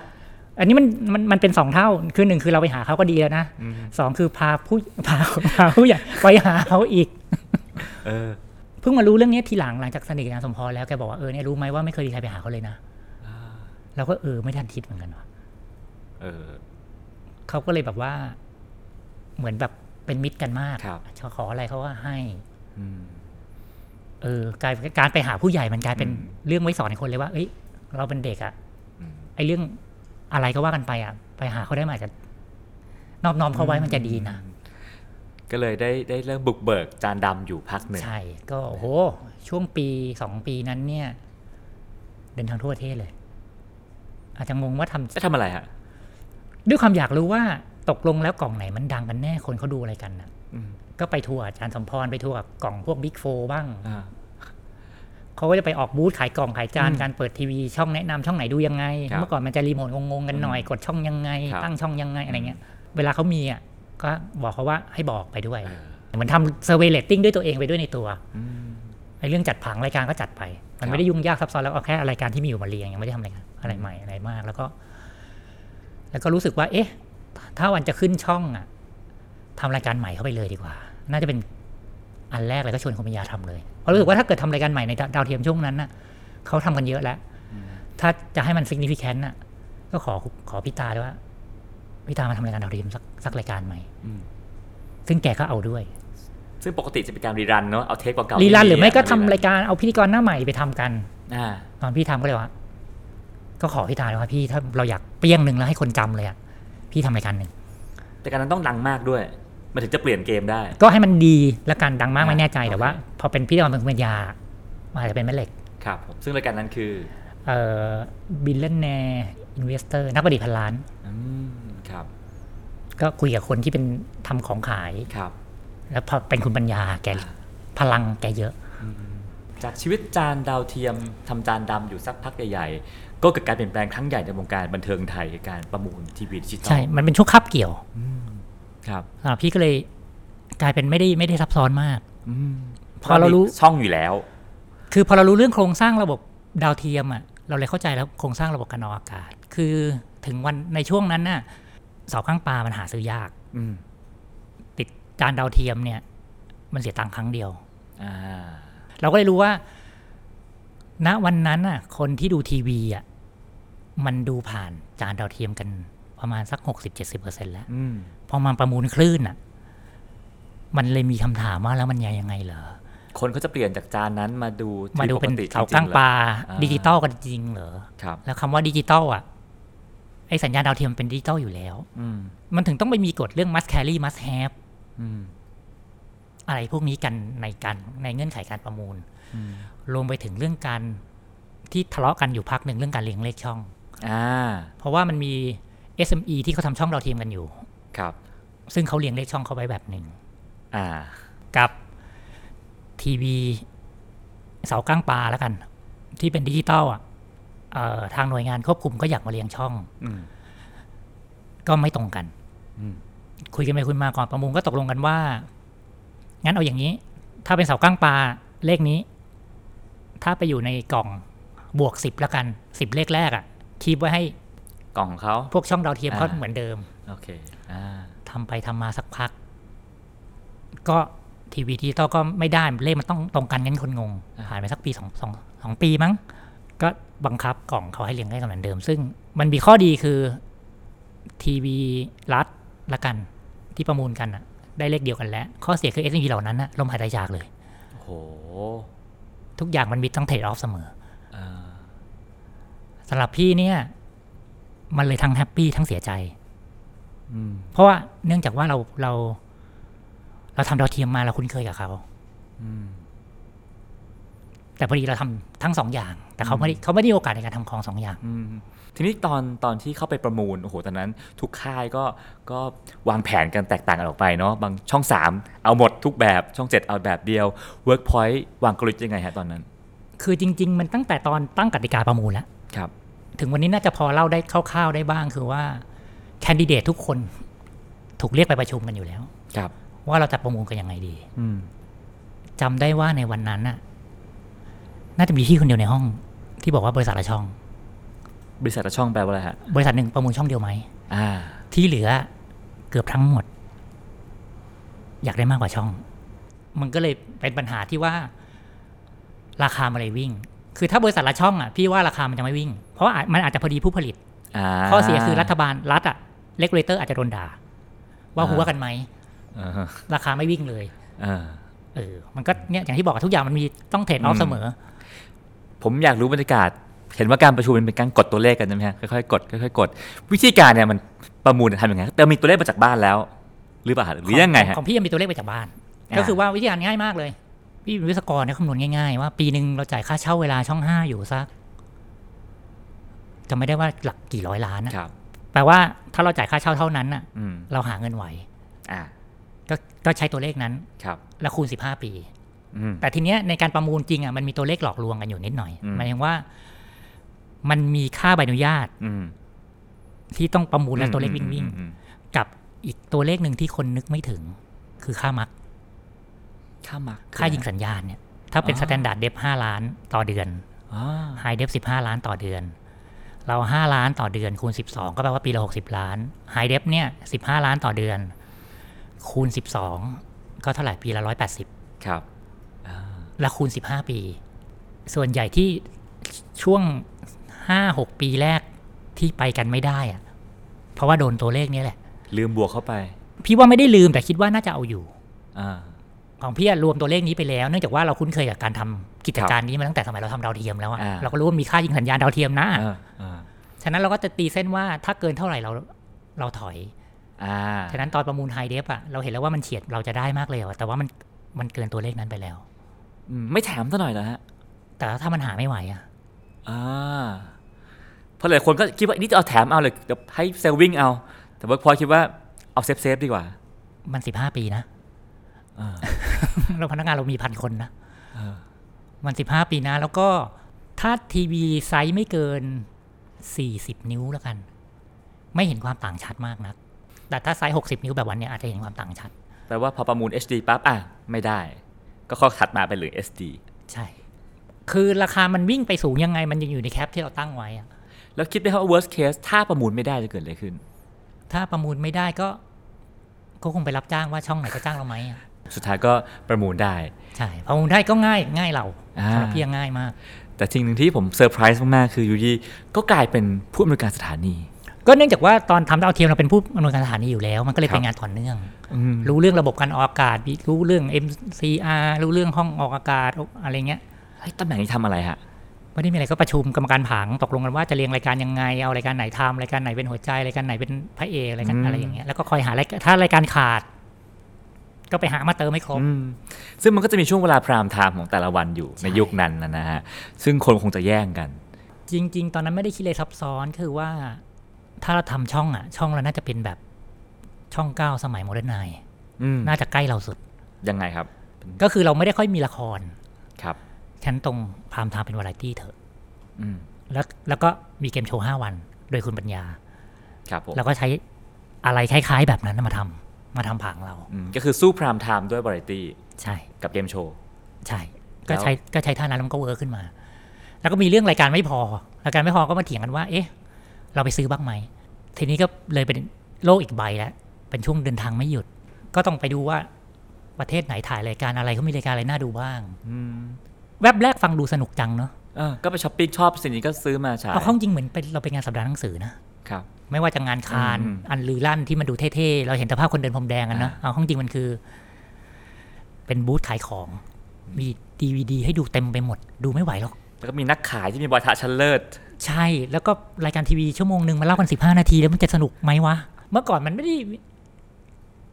อันนี้มันมันมันเป็นสองเท่าคือหนึ่งคือเราไปหาเขาก็ดีแล้วนะอืมสองคือพาผู้พาพาผู้ใหญ่ไปหาเขาอีก เออเพิ่งมารู้เรื่องนี้ทีหลังหลังจากสนิทกับนางสมพรแล้วแกบอกว่าเออเนี่ยรู้ไหมว่าไม่เคยมีใครไปหาเขาเลยนะเราก็เออไม่ทันคิดเหมือนกันว่ะเออเขาก็เลยแบบว่า เหมือนแบบเป็นมิตรกันมากครับขออะไรเขาก็ให้อืมเออการการไปหาผู้ใหญ่มันกลายเป็นอืมเรื่องไว้สอนให้คนเลยว่า เอ้ย เราเป็นเด็กอะอืมไอ้เรื่อง อะไรก็ว่ากันไปอะไปหาเขาได้มาอาจจะนอบน้อมเขาไว้มันจะดีนะ ก็เลยได้ได้เริ่มบุกเบิกจานดำอยู่พักหนึ่งใช่ ก็โอ้โห ช่วงปีสองปีนั้นเนี่ย เดินทางทั่วประเทศเลย อาจจะงงว่าทำจะทำอะไรฮะด้วยความอยากรู้ว่าตกลงแล้วกล่องไหนมันดังกันแน่คนเขาดูอะไรกันนะอืมก็ไปทัวร์อาจารย์สมพรไปทัวร์กับกล่องพวก Big Four บ้างอ่า เขาก็จะไปออกบูธขายกล่องขายจานอืมการเปิดทีวีช่องแนะนำช่องไหนดูยังไงครับเมื่อก่อนมันจะรีโมทงงๆกันหน่อยกดช่องยังไงครับตั้งช่องยังไงอะไรเงี้ย เวลาเขามีอะก็บอกเขาว่าให้บอกไปด้วยเออเหมือนทำ survey rating ด้วยตัวเองไปด้วยในตัวอืมในเรื่องจัดผังรายการก็จัดไป มัครันบไม่ได้ยุ่งยากซับซ้อนแล้วเอาแค่รายการที่มีอยู่มาเรียงยังไม่ได้ทำอะไรกันอะไรใหม่อะไรมาก แล้วก็ แล้วก็รู้สึกว่า เอ๊ะ ถ้าวันจะขึ้นช่องอะทำรายการใหม่เข้าไปเลยดีกว่า น่าจะเป็น อันแรกเลยก็ชวนคุณปัญญาทำเลยเพราะรู้สึกว่าถ้าเกิดทำรายการใหม่ในดาวเทียมช่วงนั้นน่ะเขาทำกันเยอะแล้ว ถ้าจะให้มัน significant น่ะ ก็ขอขอพี่ตาด้วยว่าพี่ตามาทำรายการดาวเทียมสักสักรายการใหม่อืมซึ่งแกก็เอาด้วย ซึ่งปกติจะเป็นการรีรันเนาะเอาเทปเก่าๆรีรันหรือไม่ก็ทำที่รายการเอาพิธีกรหน้าใหม่ไปทำกันอ่าตอนพี่ทำก็เลยว่าก็ขอพี่ตาเลยว่าพี่ถ้าเราอยากเปรี้ยงหนึ่งแล้วให้คนจำเลยอะพี่ทำรายการหนึ่งแต่การนั้นต้องดังมากด้วย มันถึงจะเปลี่ยนเกมได้ ก็ให้มันดีและการดังมากไม่แน่ใจโอเคแต่ว่า พอเป็นพิธีกรเป็นคุณปัญญาอาจจะเป็นแม่เหล็กครับผมซึ่งรายการนั้นคือเอ่อ Billionaire Inventor นักประดิษฐ์พันล้านอืมครับ ก็คุยกับคนที่เป็นทำของขายครับ แล้วพอเป็นคุณปัญญาแกพลังแกเยอะจากชีวิตจานดาวเทียมทำจานดำอยู่สักพักใหญ่ๆ ก็เกิดการเปลี่ยนแปลงครั้งใหญ่ในวงการบันเทิงไทยคือการประมูลทีวีดิจิตอลใช่ มันเป็นช่วงคาบเกี่ยว ครับสำหรับพี่ก็เลยกลายเป็นไม่ได้ไม่ได้ซับซ้อนมากอืมพอเรารู้ช่องอยู่แล้ว คือพอเรารู้เรื่องโครงสร้างระบบดาวเทียมอะเราเลยเข้าใจแล้วโครงสร้างระบบการออกอากาศ คือถึงวันในช่วงนั้นน่ะเสาก้างปลามันหาซื้อยาก อืมติดจานดาวเทียมเนี่ย มันเสียตังค์ครั้งเดียวอ่าเราก็เลยรู้ว่า ณวันนั้นน่ะ คนที่ดูทีวีอะมันดูผ่านจานดาวเทียมกัน ประมาณสักหกสิบเจ็ดสิบเปอร์เซ็นต์แล้วอืมพอมาประมูลคลื่นอะ มันเลยมีคำถามว่าแล้วมันยังไงเหรอ คนเขาจะเปลี่ยนจากจานนั้นมาดูมาดูเป็นที่กติเสาก้างปลาอ่าดิจิตอลกันจริงเหรอครับ แล้วคำว่าดิจิตอลอะไอสัญญาณดาวเทียมเป็นดิจิตอลอยู่แล้ว อืมมันถึงต้องไปมีกฎเรื่อง must carry must have อืมอะไรพวกนี้กันในการในเงื่อนไขการประมูลอืมรวมไปถึงเรื่องการที่ทะเลาะกันอยู่พักหนึ่งเรื่องการเรียงเลขช่องอ่าเพราะว่ามันมี SME ที่เขาทำช่องดาวเทียมกันอยู่ ครับ ซึ่งเขาเรียงเลขช่องเขาไว้แบบหนึ่ง อ่า กับทีวีเสาก้างปลาแล้วกัน ที่เป็นดิจิตอลอะเอ่อทางหน่วยงานควบคุมก็อยากมาเรียงช่อง อืมก็ไม่ตรงกัน อืมคุยกันไปคุยมาก่อนประมูลก็ตกลงกันว่า งั้นเอาอย่างนี้ ถ้าเป็นเสาก้างปลาเลขนี้ ถ้าไปอยู่ในกล่องบวกสิบแล้วกันสิบเลขแรกอะ่ะคีบไว้ให้ กล่องของเขาพวกช่องดาวเทียมอ่าเขาเหมือนเดิมโอเคอ่าทำไปทำมาสักพัก ก็ทีวีดิจิตอลก็ไม่ได้เลขมันต้องตรงกันงั้นคนงงอ่าผ่านไปสักปีสองสองสองปีมั้ง ก็บังคับกล่องเขาให้เรียงได้กันเหมือนเดิม ซึ่งมันมีข้อดีคือทีวีรัฐละกันที่ประมูลกันอะได้เลขเดียวกันแล้ว ข้อเสียคือ s อ p เหล่านั้นอะลมหายใจจากเลยโอ้โหทุกอย่างมันมีต้อง trade-off เสมออ่าสำหรับพี่เนี่ย มันเลยทั้ง happy ทั้งเสียใจเพราะว่าเนื่องจากว่าเราเรา เราทำดาวเทียมมาเราคุ้นเคยกับเขาแต่พอดีเราทำทั้งสองอย่าง แต่เขาไม่ได้เขาไม่ได้โอกาสในการทำของสองอย่างทีนี้ตอนตอนที่เข้าไปประมูลโอ้โหตอนนั้น ทุกค่ายก็ก็วางแผนกันแตกต่างกันออกไปเนาะบางช่อง 3 เอาหมดทุกแบบช่อง 7 เอาแบบเดียว Workpoint วางกลยุทธ์ยังไงฮะตอนนั้น คือจริง ๆ มันตั้งแต่ตอนตั้งกติกาประมูลแล้วครับ ถึงวันนี้น่าจะพอเล่าได้คร่าวๆได้บ้างคือว่าแคนดิเดตทุกคนถูกเรียกไปประชุมกันอยู่แล้ว ครับ ว่าเราจะประมูลกันยังไงดีอืมจำได้ว่าในวันนั้นน่ะ น่าจะมีที่คนเดียวในห้อง ที่บอกว่าบริษัทละช่อง บริษัทละช่องแปลว่าอะไรฮะบริษัทหนึ่งประมูลช่องเดียวไหมอ่า ที่เหลือเกือบทั้งหมด อยากได้มากกว่าช่อง มันก็เลยเป็นปัญหาที่ว่า ราคามันเลยวิ่ง คือถ้าบริษัทละช่องอะพี่ว่าราคามันจะไม่วิ่ง เพราะว่าอาจมันอาจจะพอดีผู้ผลิตอ่าข้อเสียคือรัฐบาลรัฐอะ regulator อาจจะโดนด่า ว่าอ่าฮั้วกันไหมอ่าฮะราคาไม่วิ่งเลยอ่าเออมันก็เนี่ยอย่างที่บอกอะทุกอย่างมันมีต้อง trade-off อืมเสมอ ผมอยากรู้บรรยากาศ เห็นว่าการประมูลมันเป็นการกดตัวเลขกันใช่ไหมฮะค่อยๆกดค่อยๆกด วิธีการเนี่ยมันประมูลทำยังไงเติมมีตัวเลขมาจากบ้านแล้ว หรือเปล่าฮะหรือยังไงฮะของพี่ยังมีตัวเลขไปจากบ้านอ่าก็คือว่าวิธีการง่ายมากเลย พี่เป็นวิศวกรเนี่ยคำนวณง่ายๆ ว่าปีหนึ่งเราจ่ายค่าเช่าเวลาช่องห้าอยู่สักจะไม่ได้ว่าหลักกี่ร้อยล้านนะครับแปลว่าถ้าเราจ่ายค่าเช่าเท่านั้นน่ะอืมเราหาเงินไหวอ่าก็ก็ใช้ตัวเลขนั้นครับ แล้วคูณสิบห้าปีอืมแต่ทีเนี้ยในการประมูลจริงอะมันมีตัวเลขหลอกลวงกันอยู่นิดหน่อยอืมหมายถึงว่า มันมีค่าใบอนุญาตอืมที่ต้องประมูลและตัวเลขวิ่งวิ่งอืมอืมๆกับอีกตัวเลขหนึ่งที่คนนึกไม่ถึง คือค่า MUX ค่า MUX ค่ายิงสัญญาณเนี่ยถ้าเป็นอ๋อ standard def ห้าล้านต่อเดือนอ่า high def สิบห้าล้านต่อเดือน เราห้าล้านต่อเดือนคูณสิบสองก็แปลว่าปีละหกสิบล้าน high def เนี่ยสิบห้าล้านต่อเดือน คูณสิบสองก็เท่าไหร่ปีละร้อยแปดสิบครับอ่าแล้วคูณสิบห้าปี ส่วนใหญ่ที่ช่วงห้าหกปีแรกที่ไปกันไม่ได้อะเพราะว่าโดนตัวเลขเนี้แหละ ลืมบวกเข้าไป พี่ว่าไม่ได้ลืมแต่คิดว่าน่าจะเอาอยู่อ่า ของพี่อะรวมตัวเลขนี้ไปแล้ว เนื่องจากว่าเราคุ้นเคยกับการทำกิจการนี้มาตั้งแต่สมัยเราทำดาวเทียมแล้วอะอ่าเราก็รู้ว่ามีค่ายิงสัญญาณดาวเทียมนะอ่าอ่าฉะนั้นเราก็จะตีเส้นว่าถ้าเกินเท่าไหร่เราเราถอยอ่าฉะนั้นตอนประมูลไฮเดฟอะเราเห็นแล้วว่ามันเฉียดเราจะได้มากเลยอะแต่ว่ามันมันเกินตัวเลขนั้นไปแล้วอืมไม่แถมซะหน่อยเหรอฮะ แต่ถ้ามันหาไม่ไหวอะอ่าเพราะหลายคนก็คิดว่านี่จะเอาแถมเอาเลยเดี๋ยวให้เซลล์วิ่งเอา แต่ว่าพอคิดว่าเอา safe safe ๆดีกว่า มันสิบห้าปีนะอ่า เราพนักงานเรามีพันคนนะมันสิบห้าปีนะ แล้วก็ถ้าทีวีไซส์ไม่เกินสี่สิบนิ้วแล้วกัน ไม่เห็นความต่างชัดมากนะแต่ถ้าไซส์หกสิบนิ้วแบบวันเนี้ยอาจจะเห็นความต่างชัดแปลว่าพอประมูล HD ปั๊บอะไม่ได้ ก็ข้อถัดมาเป็นเหลือ SD ใช่ คือราคามันวิ่งไปสูงยังไงมันยังอยู่ในแคปที่เราตั้งไว้อะแล้วคิดไหมครับว่า worst case ถ้าประมูลไม่ได้จะเกิดอะไรขึ้น ถ้าประมูลไม่ได้ก็ก็คงไปรับจ้างว่าช่องไหนก็จ้างเราไหมอะ สุดท้ายก็ประมูลได้ ใช่ประมูลได้ก็ง่ายง่ายเราอ่าสำหรับพี่ยังง่ายมาก แต่สิ่งหนึ่งที่ผมเซอร์ไพรส์มากๆคืออยู่ดีก็กลายเป็นผู้อำนวยการสถานี ก็เนื่องจากว่าตอนทำดาวเทียมเราเป็นผู้อำนวยการสถานีอยู่แล้ว มันก็เลยครับเป็นงานต่อเนื่องอืมรู้เรื่องระบบการออกอากาศ รู้เรื่อง MCR รู้เรื่องห้องออกอากาศอะไรเงี้ยเฮ้ยตำแหน่งนี้ทำอะไรฮะไม่ได้มีอะไรก็ประชุมกรรมการผังตกลงกันว่าจะเรียงรายการยังไงเอารายการไหนทำรายการไหนเป็นหัวใจรายการไหนเป็นพระเอกรายการอืมอะไรอย่างเงี้ยแล้วก็คอยหารายถ้ารายการขาด ก็ไปหามาเติมให้ครบอืมซึ่งมันก็จะมีช่วงเวลาพรามไทม์ของแต่ละวันอยู่ในยุคนั้นนะนะฮะซึ่งคนคงจะแย่งกัน จริง ๆ ตอนนั้นไม่ได้คิดเลยซับซ้อนคือว่า ถ้าเราทำช่องอะ ช่องเราน่าจะเป็นแบบช่องเก้าสมัย Modernine อืมน่าจะใกล้เราสุด ยังไงครับ ก็คือเราไม่ได้ค่อยมีละครครับฉันตรง prime time เป็นวาไรตี้เถอะอืมแล้วแล้วก็มีเกมโชว์ห้าวัน โดยคุณปัญญา ครับผมแล้วก็ใช้อะไรคล้าย ๆ แบบนั้นมาทำ มาทำผังเรา อืมก็คือสู้ prime time ด้วยวาไรตี้ใช่ กับเกมโชว์ ใช่ ก็แล้วใช้ก็ใช้ท่านั้นแล้วมันก็ work ขึ้นมา แล้วก็มีเรื่องรายการไม่พอ รายการไม่พอก็มาเถียงกันว่า เอ๊ะ เราไปซื้อบ้างไหม ทีนี้ก็เลยเป็นโลกอีกใบแล้วเป็นช่วงเดินทางไม่หยุด ก็ต้องไปดูว่าประเทศไหนขายรายการอะไรเขามีรายการอะไรน่าดูบ้าง อืมแวบแรกฟังดูสนุกจังเนาะ เออก็ไปช้อปปิ้งชอบสิ่งนี้ก็ซื้อมาฉายเอาเข้าจริงเหมือนเป็นเราเป็นงานสัปดาห์หนังสือนะ ครับ ไม่ว่าจะงานคานส์อืมอันลือลั่นที่มันดูเท่ๆ เราเห็นแต่ภาพคนเดินพรมแดงกันนะอ่าเอาข้าจริงมันคือ เป็นบูธขายของ มีดีวดีให้ดูเต็มไปหมด ดูไม่ไหวหรอก แล้วก็มีนักขายที่มีวาทะชั้นเลิศ ใช่ แล้วก็รายการทีวีชั่วโมงหนึ่งมาเล่ากันสิบห้านาทีแล้วมันจะสนุกไหมวะ เมื่อก่อนมันไม่ได้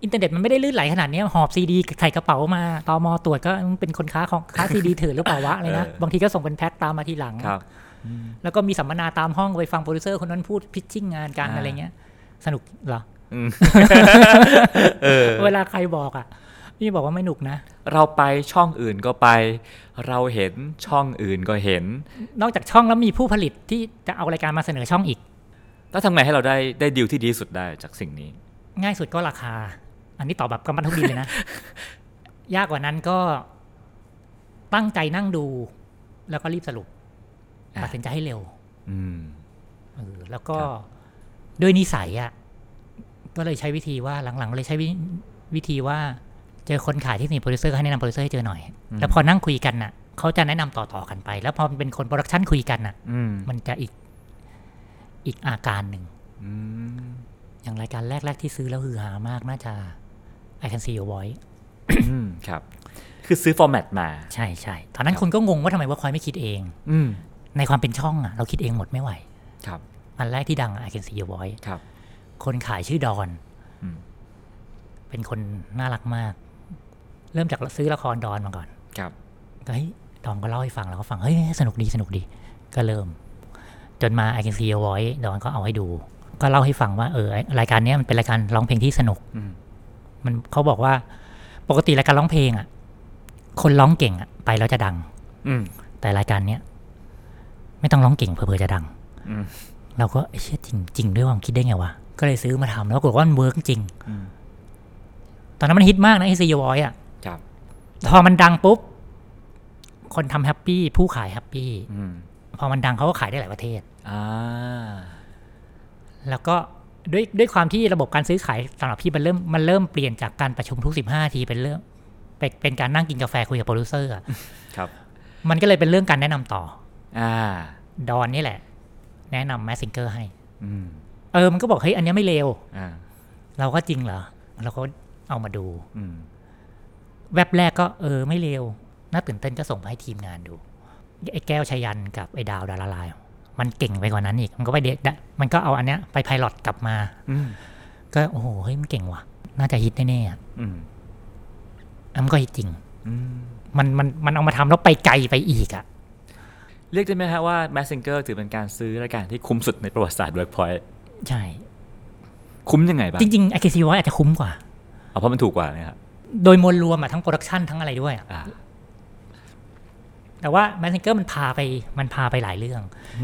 อินเทอร์เน็ตมันไม่ได้ลื่นไหลขนาดเนี้ยหอบซีดีใส่กระเป๋ามาตอมอตรวจก็เป็นคนค้าของค้าซีดีเถื่อนหรือเปล่าวะอะไรนะเออบางทีก็ส่งเป็นแพ็คตามมาทีหลังครับ แล้วก็มีสัมมนาตามห้องไปฟังโปรดิวเซอร์คนนั้นพูด pitching งานกันอ่าอะไรเงี้ย สนุกเหรออืมเออเวลาใครบอกอะพี่บอกว่าไม่หนุกนะ เราไปช่องอื่นก็ไป เราเห็นช่องอื่นก็เห็น นอกจากช่องแล้วมีผู้ผลิตที่จะเอารายการมาเสนอช่องอีก แล้วทำไงให้เราได้ได้ดีลที่ดีที่สุดได้จากสิ่งนี้ ง่ายสุดก็ราคา อันนี้ตอบแบบกำปั้นทุบดินเลยนะ ยากกว่านั้นก็ตั้งใจนั่งดู แล้วก็รีบสรุปอ่า ตัดสินใจให้เร็วอืมเออแล้วก็ครับด้วยนิสัยอะ ก็เลยใช้วิธีว่าหลังๆเลยใช้วิวิธีว่า เจอคนขายที่นี่โปรดิวเซอร์ก็ให้แนะนำโปรดิวเซอร์ให้เจอหน่อย แล้วพอนั่งคุยกันน่ะ เขาจะแนะนำต่อๆกันไป แล้วพอมันเป็นคน production คุยกันน่ะอืมมันจะอีกอีกอาการหนึ่งอืมอย่างรายการแรก ๆ ที่ซื้อแล้วฮือฮามากน่าจะ I can see your voice อืมครับ คือซื้อ format มา ใช่ใช่ตอนนั้นครับคนก็งงว่าทำไมว่าคอยไม่คิดเองอืม ในความเป็นช่องอะเราคิดเองหมดไม่ไหว ครับ อันแรกที่ดังอะ I can see your voice ครับ คนขายชื่อดอน อืมเป็นคนน่ารักมาก เริ่มจากซื้อละครดอนมาก่อน ครับ ก็เฮ้ยดอนก็เล่าให้ฟังเราก็ฟัง เฮ้ย สนุกดีสนุกดี ก็เริ่ม จนมา I can see your voice ดอนก็เอาให้ดู ก็เล่าให้ฟังว่าเออไอ้รายการเนี้ยมันเป็นรายการร้องเพลงที่สนุก อืมมันเขาบอกว่าปกติรายการร้องเพลงอะคนร้องเก่งอะไปแล้วจะดัง อืมแต่รายการเนี้ย ไม่ต้องร้องเก่งเผื่อๆจะดังอืมเราก็เอ้ยเชื่อจริงจริงด้วยว่ามันคิดได้ไงวะ ก็เลยซื้อมาทำแล้วปรากฏว่ามัน work จริงอืมตอนนั้นมันฮิตมากนะไอซีวอยอะครับพอมันดังปุ๊บ คนทำ happy ผู้ขาย happy อืมพอมันดังเขาก็ขายได้หลายประเทศอ่าแล้วก็ด้วยด้วยความที่ระบบการซื้อขายสำหรับพี่มันเริ่มมันเริ่มเปลี่ยนจากการประชุมทุกสิบห้าทีเป็นเรื่องเป็นเป็นการนั่งกินกาแฟคุยกับโปรดิวเซอร์อะครับ มันก็เลยเป็นเรื่องการแนะนำต่อ อ่า ตอนนี้แหละ แนะนำ Mask Singer ให้อืมเออ มันก็บอกเฮ้ยอันเนี้ยไม่เลวอ่าเราก็จริงเหรอ เราก็เอามาดูอืมแว็บแรกก็เออไม่เลวน่าตื่นเต้นก็ส่งไปให้ทีมงานดู ไอ้แก้วชยันกับไอ้ดาวดาราลาย มันเก่งไปกว่านั้นอีก มันก็ไปเดะมันก็เอาอันเนี้ยไปไพลอตกลับมาอืมก็โอ้โหเฮ้ยมันเก่งว่ะ น่าจะฮิตแน่ๆอะอืมอะมันก็ฮิตจริงอืมมันมันมันเอามาทำแล้วไปไกลไปอีกอะ เรียกได้ไหมฮะว่า Messenger ถือเป็นการซื้อรายการที่คุ้มสุดในประวัติศาสตร์ Workpoint ใช่ คุ้มยังไงบ้างจริงๆ IKC Voice อาจจะคุ้มกว่าเอาเพราะมันถูกกว่าเนี่ยครับโดยมวลรวมอะทั้ง production ทั้งอะไรด้วยอะอ่า แต่ว่า Messenger มันพาไปมันพาไปหลายเรื่อง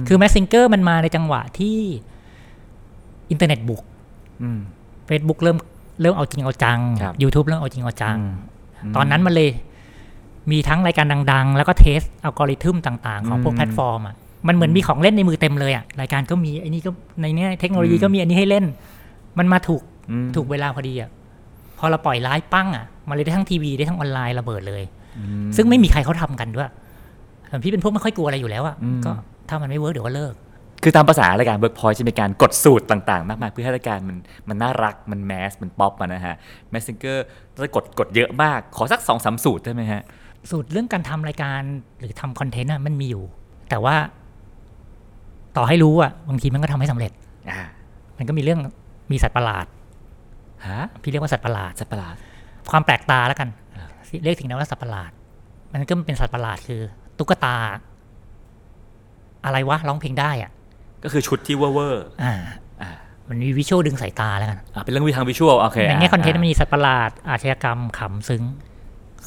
คือ Messenger มันมาในจังหวะที่อินเทอร์เน็ตบุก อืม Facebook เริ่มเริ่มเอาจริงเอาจัง ครับ YouTube เริ่มเอาจริงเอาจัง อืม ตอนนั้นมันเลย มีทั้งรายการดัง ๆ แล้วก็ test algorithm ต่าง ๆ ของพวกอืมแพลตฟอร์มอะมันเหมือนมีของเล่นในมือเต็มเลยอะรายการก็มีไอ้นี่ก็ในเนี้ยเทคโนโลยีอืมก็มีอันนี้ให้เล่น มันมาถูกอืมถูกเวลาพอดีอะพอเราปล่อยไลฟ์ปั้งอะมันเลยได้ทั้งทีวีได้ทั้งออนไลน์ระเบิดเลยอืซึ่งไม่มีใครเขาทำกันด้วยส่วนพี่เป็นพวกไม่ค่อยกลัวอะไรอยู่แล้วอะอืมก็ถ้ามันไม่ work เดี๋ยวก็เลิกคือตามภาษารายการ Workpoint จะมีการกดสูตรต่างๆ มากมายเพื่อให้รายการมันมันน่ารักมันแมสมันป๊อปมานะฮะ Messenger จะกดกดเยอะมาก ขอสักสองสามสูตรได้ไหมฮะ สูตรเรื่องการทำรายการหรือทำ content อะมันมีอยู่ แต่ว่า ต่อให้รู้อะบางทีมันก็ทำให้สำเร็จอ่ามันก็มีเรื่องมีสัตว์ประหลาดฮะพี่เรียกว่าสัตว์ประหลาดสัตว์ประหลาด ความแปลกตาแล้วกัน เรียกสิ่งนั้นว่าสัตว์ประหลาด มันก็เป็นสัตว์ประหลาดคือ ตุ๊กตา อะไรวะร้องเพลงได้อะ ก็คือชุดที่เวอร์เวอร์อ่าอ่ามันมี visual ดึงสายตาแล้วกันอ่าเป็นเรื่องวิทาง visual โอเคในแง่ content มันอ่ามีสัตว์ประหลาดอาชญากรรมขำซึ้ง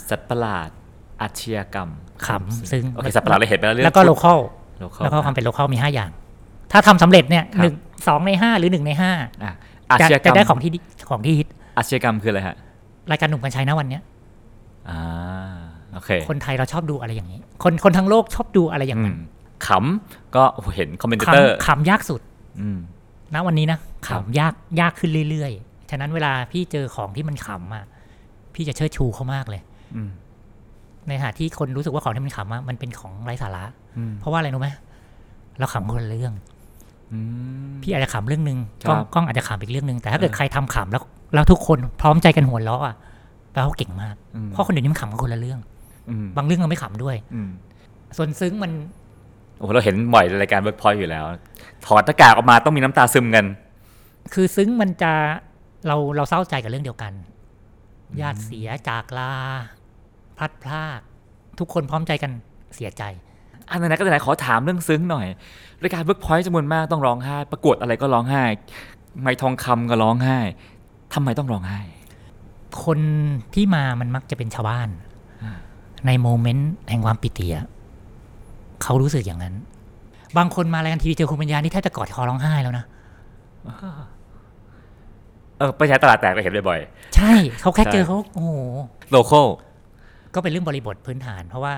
สัตว์ประหลาด อาชญากรรมขำซึ้งโอเคสัตว์ประหลาดเราเห็นไปแล้วเรื่องแล้วก็ local local แล้วก็ความเป็น local มีห้าอย่าง ถ้าทำสำเร็จเนี่ยครับหนึ่งสองในห้าหรือหนึ่งในห้าอะอาจะชญากรจะรมได้ของที่ดีของที่ฮิตอาชญากรรมคืออะไรฮะรายการหนุ่มกรรชัยนะวันเนี้ยอ่าโอเคคนไทยเราชอบดูอะไรอย่างนี้ คนคนทั้งโลกชอบดูอะไรอย่างอืนั้มนขำก็เห็น commentator ขำขำยากสุดอืมณวันนี้นะครับขำยากยากขึ้นเรื่อยๆ ฉะนั้นเวลาพี่เจอของที่มันขำอะพี่จะเชิดชูเขามากเลยอืม ในขณะที่คนรู้สึกว่าของที่มันขำอะมันเป็นของไร้สาระอืมเพราะว่าอะไรรู้ไหมเราขำคนละเรื่องอืมพี่อาจจะขำเรื่องหนึ่งครับกล้องกล้องอาจจะขำอีกเรื่องหนึ่งแต่ถ้าเกิดเออใครทำขำแล้วแล้วทุกคนพร้อมใจกันหัวเราะอะแปลว่าเขาเก่งมากอืมเพราะคนเดี๋ยวนี้มันขำกันคนละเรื่องอืมบางเรื่องเราไม่ขำด้วยอืมส่วนซึ้งมันโอ้โหเราเห็นบ่อยในรายการเวิร์กพอยต์อยู่แล้ว ถอดหน้ากากออกมาต้องมีน้ำตาซึมกัน คือซึ้งมันจะเราเราเศร้าใจกับเรื่องเดียวกัน ญาติเสียจากลา พลัดพราก ทุกคนพร้อมใจกันเสียใจอันนั้นก็ไหนๆขอถามเรื่องซึ้งหน่อยรายการเวิร์กพอยต์จำนวนมากต้องร้องไห้ ประกวดอะไรก็ร้องไห้ ไมค์ทองคำก็ร้องไห้ทำไมต้องร้องไห้ คนที่มามันมักจะเป็นชาวบ้าน ในโมเมนต์แห่งความปิติอะเขารู้สึกอย่างนั้น บางคนมารายการทีวีเจอคุณปัญญานี่แทบจะกอดคอร้องไห้แล้วนะเออไปใช้ตลาดแตกเราเห็นบ่อยใช่ เขาแค่ใช่เจอเขาโอ้โหๆโลโก้ ก็เป็นเรื่องบริบทพื้นฐาน เพราะว่า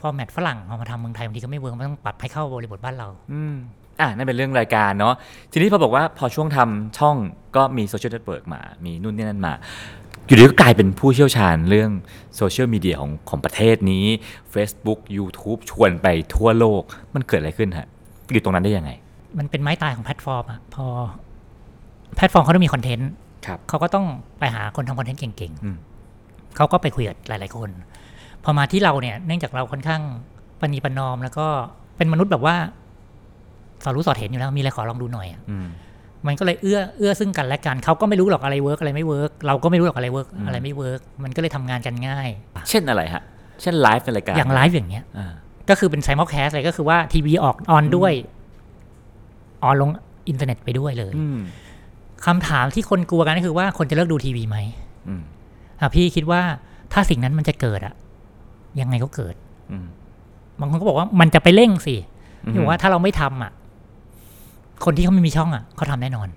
format ฝรั่งเอามาทำเมืองไทยบางทีก็ไม่ work มันต้องปรับให้เข้าบริบทบ้านเรา อืมอะนั่นเป็นเรื่องรายการเนาะทีนี้พอบอกว่าพอช่วงทำช่องก็มี social network มา มีนู่นนี่นั่นมา อยู่ดีก็กลายเป็นผู้เชี่ยวชาญเรื่องโซเชียลมีเดียของของประเทศนี้ Facebook YouTube ชวนไปทั่วโลกมันเกิดอะไรขึ้นฮะอยู่ตรงนั้นได้ยังไง มันเป็นไม้ตายของแพลตฟอร์มอะพอแพลตฟอร์มเขาต้องมีคอนเทนต์ครับเขาก็ต้องไปหาคนทำคอนเทนต์เก่งอืมๆ เขาก็ไปคุยกับหลาย ๆ คน พอมาที่เราเนี่ยเนื่องจากเราค่อนข้างประนีประนอม แล้วก็เป็นมนุษย์แบบว่าสอดรู้สอดเห็นอยู่แล้วมีอะไรขอลองดูหน่อยอะอืมมันก็เลยเอื้อเอื้อซึ่งกันและกันเขาก็ไม่รู้หรอกอะไร work อะไรไม่ work เราก็ไม่รู้หรอกอะไร work อืมอะไรไม่ work มันก็เลยทำงานกันง่าย เช่นอะไรฮะ เช่นไลฟ์ในรายการอย่างไลฟ์อย่างเงี้ยอ่าก็คือเป็น simulcast เลยก็คือว่าทีวีออก on ด้วย on ลงอินเทอร์เน็ตไปด้วยเลยอืมคำถามที่คนกลัวกันก็คือว่าคนจะเลิกดูทีวีไหม อืมอะพี่คิดว่าถ้าสิ่งนั้นมันจะเกิดอะยังไงก็เกิดอืมบางคนก็บอกว่ามันจะไปเร่งสิอืมที่บอกว่าถ้าเราไม่ทำอะคนที่เขาไม่มีช่องอะเขาทำแน่นอน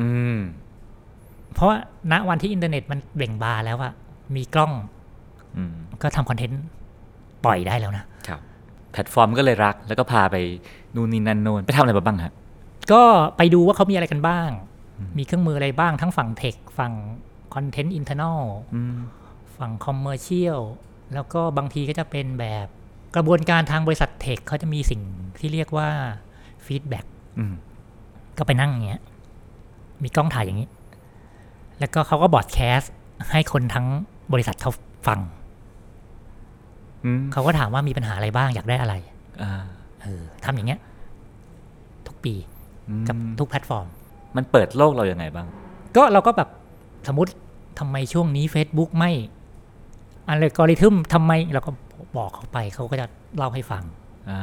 อืม เพราะว่าณวันที่อินเทอร์เน็ตมันเบ่งบานแล้วอะมีกล้องอืมก็ทำคอนเทนต์ปล่อยได้แล้วนะครับ แพลตฟอร์มก็เลยรัก แล้วก็พาไปนู่นนี่นั่นโน่นไปทำอะไรมาบ้างฮะก็ไปดูว่าเขามีอะไรกันบ้าง มีเครื่องมืออะไรบ้าง ทั้งฝั่ง tech ฝั่ง content internal อืมฝั่ง commercial แล้วก็บางทีก็จะเป็นแบบกระบวนการทางบริษัท tech เขาจะมีสิ่งที่เรียกว่าfeedback อืมก็ไปนั่งอย่างเงี้ย มีกล้องถ่ายอย่างนี้ แล้วก็เขาก็ broadcast ให้คนทั้งบริษัทเขาฟังอืมเขาก็ถามว่ามีปัญหาอะไรบ้างอยากได้อะไรอ่าเออทำอย่างเงี้ย ทุกปีอืมกับทุกแพลตฟอร์ม มันเปิดโลกเรายังไงบ้าง ก็เราก็แบบสมมติ ทำไมช่วงนี้ Facebook ไม่อัลกอริทึมทำไมเราก็บอกเขาไปเขาก็จะเล่าให้ฟังอ่า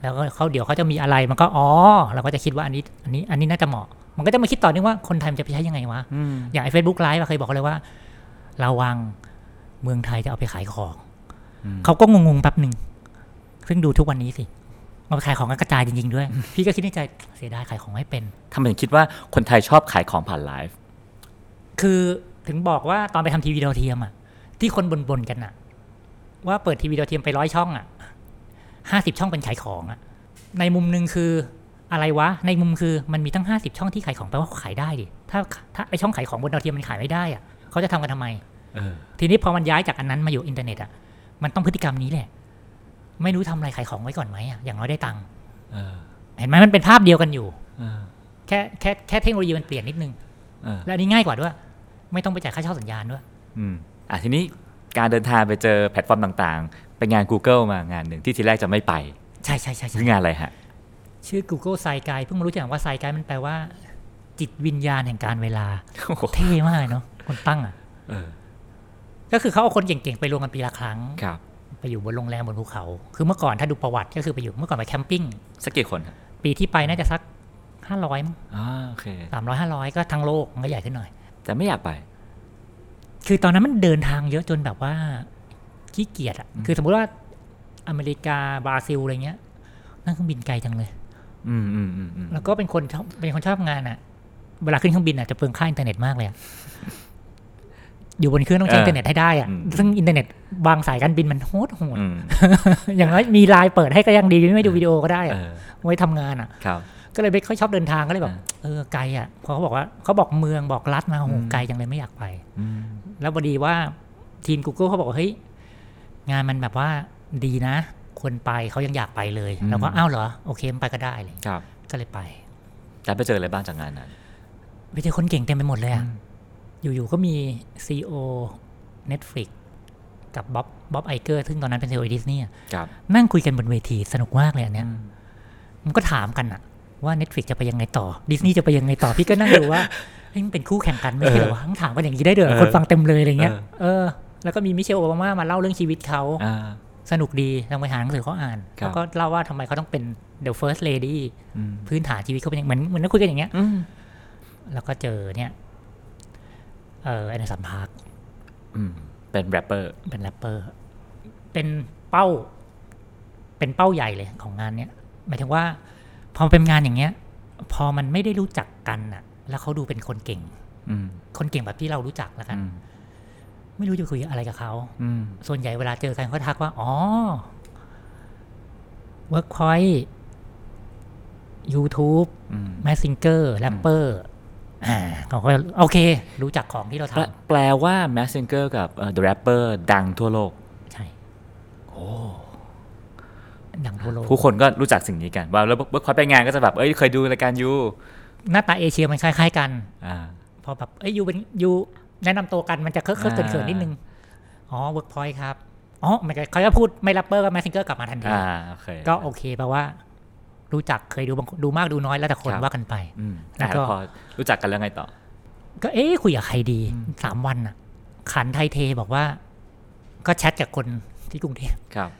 แล้วก็เขาเดี๋ยวเขาจะมีอะไรมันก็อ๋อเราก็จะคิดว่าอันนี้ อันนี้ อันนี้น่าจะเหมาะ มันก็จะมาคิดต่อเนื่องว่าคนไทยมันจะไปใช้ยังไงวะอืมอย่างไอ้เฟซบุ๊กไลฟ์เคยบอกเลยว่าระวังเมืองไทยจะเอาไปขายของอืมเขาก็งงๆแป๊บหนึ่งซึ่งดูทุกวันนี้สิเอาไปขายของก็กระจายจริงๆด้วย พี่ก็คิดในใจเสียดายขายของไม่เป็นทำไมถึงคิดว่าคนไทยชอบขายของผ่านไลฟ์คือ ถึงบอกว่าตอนไปทำทีวีดาวเทียมอะที่คนบ่นๆกันอะ ว่าเปิดทีวีดาวเทียมไปร้อยช่องอะห้าสิบช่องเป็นขายของอะ ในมุมหนึ่งคืออะไรวะ ในมุมคือมันมีตั้งห้าสิบช่องที่ขายของแปลว่าเขาขายได้ดิถ้าถ้าไอช่องขายของบนดาวเทียมมันขายไม่ได้อะเขาจะทำกันทำไมเออทีนี้พอมันย้ายจากอันนั้นมาอยู่อินเทอร์เน็ตอะมันต้องพฤติกรรมนี้แหละ ไม่รู้ทำอะไรขายของไว้ก่อนไหมอะอย่างน้อยได้ตังค์เออเห็นไหมมันเป็นภาพเดียวกันอยู่เออแค่แค่แค่เทคโนโลยีมันเปลี่ยนนิดนึงเออและอันนี้ง่ายกว่าด้วย ไม่ต้องไปจ่ายค่าเช่าสัญญาณด้วยอืมอะทีนี้การเดินทางไปเจอแพลตฟอร์มต่างๆไปงาน Google มางานหนึ่งที่ทีแรกจะไม่ไปใช่ใช่ใช่ใช่คืองานอะไรฮะ ชื่อ Google ไซไกเพิ่งมารู้จักว่าไซไกมันแปลว่า จิตวิญญาณแห่งการเวลา โอ้โห เท่มากเลยเนาะคนตั้งอะ เออก็คือเขาเอาคนเก่งๆ ไปรวมกันปีละครั้ง ครับ ไปอยู่บนโรงแรมบนภูเขา คือเมื่อก่อนถ้าดูประวัติก็คือไปอยู่เมื่อก่อนไปแคมปิ้ง สักกี่คนฮะปีที่ไปน่าจะสักห้าร้อยอ่าโอเค สามร้อยห้าร้อยก็ทั้งโลกมันก็ใหญ่ขึ้นหน่อย แต่ไม่อยากไป คือตอนนั้นมันเดินทางเยอะจนแบบว่าขี้เกียจอะคือสมมุติว่าอเมริกาบราซิลอะไรเงี้ย นั่งเครื่องบินไกลจังเลยอืมอืมอืมอืมแล้วก็เป็นคนชอบเป็นคนชอบงานอะเวลาขึ้นเครื่องบินอะจะเปลืองค่าอินเทอร์เน็ตมากเลยอะอยู่บนเครื่องต้องใช้อินเทอร์เน็ตให้ได้อะซึ่งอินเทอร์เน็ตบางสายการบินมันโหดโหดอืมอย่างน้อยมีไลน์เปิดให้ก็ยังดีไม่ดูวิดีโอก็ได้เออเอาไว้ทำงานอะครับ ก็เลยไม่ค่อยชอบเดินทางก็เลยแบบอ่าเออไกลอะพอเขาบอกว่าเขาบอกเมืองบอกรัฐมาโอ้โหอืมไกลจังเลยไม่อยากไปอืมแล้วพอดีว่าทีม Google เขาบอกว่าเฮ้ยงานมันแบบว่าดีนะคนไปเขายังอยากไปเลยแล้วก็อ้าวเหรอโอเคมันไปก็ได้เลยครับก็เลยไปแล้วไปเจออะไรบ้างจากงานนั้นไปเจอคนเก่งเต็มไปหมดเลยอะอยู่ๆก็มี CEO Netflix กับบ๊อบบ๊อบไอเกอร์ซึ่งตอนนั้นเป็น CEO ดิสนีย์ครับนั่งคุยกันบนเวทีสนุกมากเลยอันเนี้ยมันก็ถามกันอะ ว่า Netflix จะไปยังไงต่อดิสนีย์จะไปยังไงต่อพี่ก็นั่งดูว่าเฮ้ยมันเป็นคู่แข่งกันไม่ใช่เหรอวะต้องถามกันอย่างนี้ได้เด้อเออคนฟังเต็มเลยอะไรเงี้ยเออเออแล้วก็มีมิเชลโอบามามาเล่าเรื่องชีวิตเขาอ่าสนุกดีลองไปหาหนังสือเขาอ่านครับแล้วก็เล่าว่าทำไมเขาต้องเป็น the first lady อืมพื้นฐานชีวิตเขาเป็นอย่างเหมือนเหมือนนักคุยกันอย่างเงี้ยอืมแล้วก็เจอเนี่ยเออ Anderson .Paak อืมเป็นแรปเปอร์เป็นแรปเปอร์เป็นเป้า เป็นเป้าใหญ่เลยของงานเนี้ยหมายถึงว่า พอเป็นงานอย่างเงี้ย พอมันไม่ได้รู้จักกันอะแล้วเขาดูเป็นคนเก่งอืมคนเก่งแบบที่เรารู้จักแล้วกันอืมไม่รู้จะคุยอะไรกับเขาอืมส่วนใหญ่เวลาเจอกันเขาทักว่า อ๋อ Workpoint YouTube อืม Messenger Rapper อ่าเขาก็โอเค รู้จักของที่เราทแปลแปลว่า m a s s i n g e r กับเอ่อ The Rapper ดังทั่วโลกำใช่ โอ้ ดังทั่วโลกผู้คนก็รู้จักสิ่งนี้กัน ว่าแล้วเบิร์กพอยไปงานก็จะแบบเอ้ยเคยดูรายการยูหน้าตาเอเชียมันคล้ายๆกันอ่าพอแบบเอ้ยยูเป็นยูแนะนำตัวกันมันจะเคอะเคอะอ่าเขินๆนิดนึงอ๋อ Workpoint ครับอ๋อมันก็เขาจะพูดไม่ Rapper กับ Messenger กลับมาทันทีอ่าโอเคก็โอเคแปลว่า รู้จักเคยดูบางดูมากดูน้อยแล้วแต่คนครับว่ากันไปอืมแล้วก็อะพอรู้จักกันแล้วไงต่อ ก็เอ๊ะคุยกับใครดีสามวันน่ะ ขันไทยเทบอกว่า ก็แชทกับคนที่กรุงเทพครับ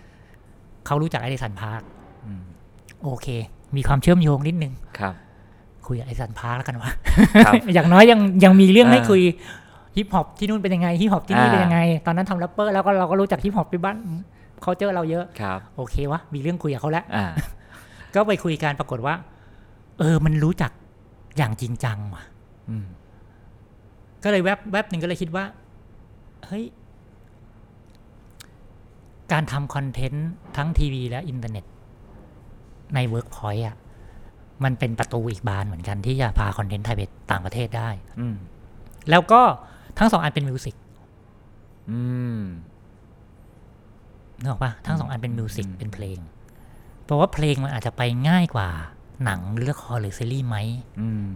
เขารู้จักไอเดสันพาร์คอืมโอเค มีความเชื่อมโยงนิดนึงครับ คุยกับ Anderson .Paak แล้วกันวะครับอย่างน้อยยังยังมีเรื่องให้อ่าคุยฮิปฮอปที่นู่นเป็นยังไงฮิปฮอปที่นี่อ่าเป็นยังไง ตอนนั้นทำแรปเปอร์แล้วก็เราก็รู้จักฮิปฮอปที่บ้านเขาเจอเราเยอะครับโอเควะมีเรื่องคุยกับเขาแล้วอ่าก็ไปคุยกันปรากฏว่า เออ มันรู้จักอย่างจริงจังว่ะอืมก็เลยแวบแวบหนึ่งก็เลยคิดว่า เฮ้ย การทำคอนเทนต์ทั้งทีวีและอินเทอร์เน็ต ใน Workpoint อะมันเป็นประตูอีกบานเหมือนกันที่จะพาคอนเทนต์ไทยไปต่างประเทศได้ อืมแล้วก็ทั้งสองอันเป็น music อืมนึกออกปะทั้งสองอันเป็น music อืมเป็นเพลง เพราะว่าเพลงมันอาจจะไปง่ายกว่าหนังหรือละครหรือซีรีส์ไหมอืม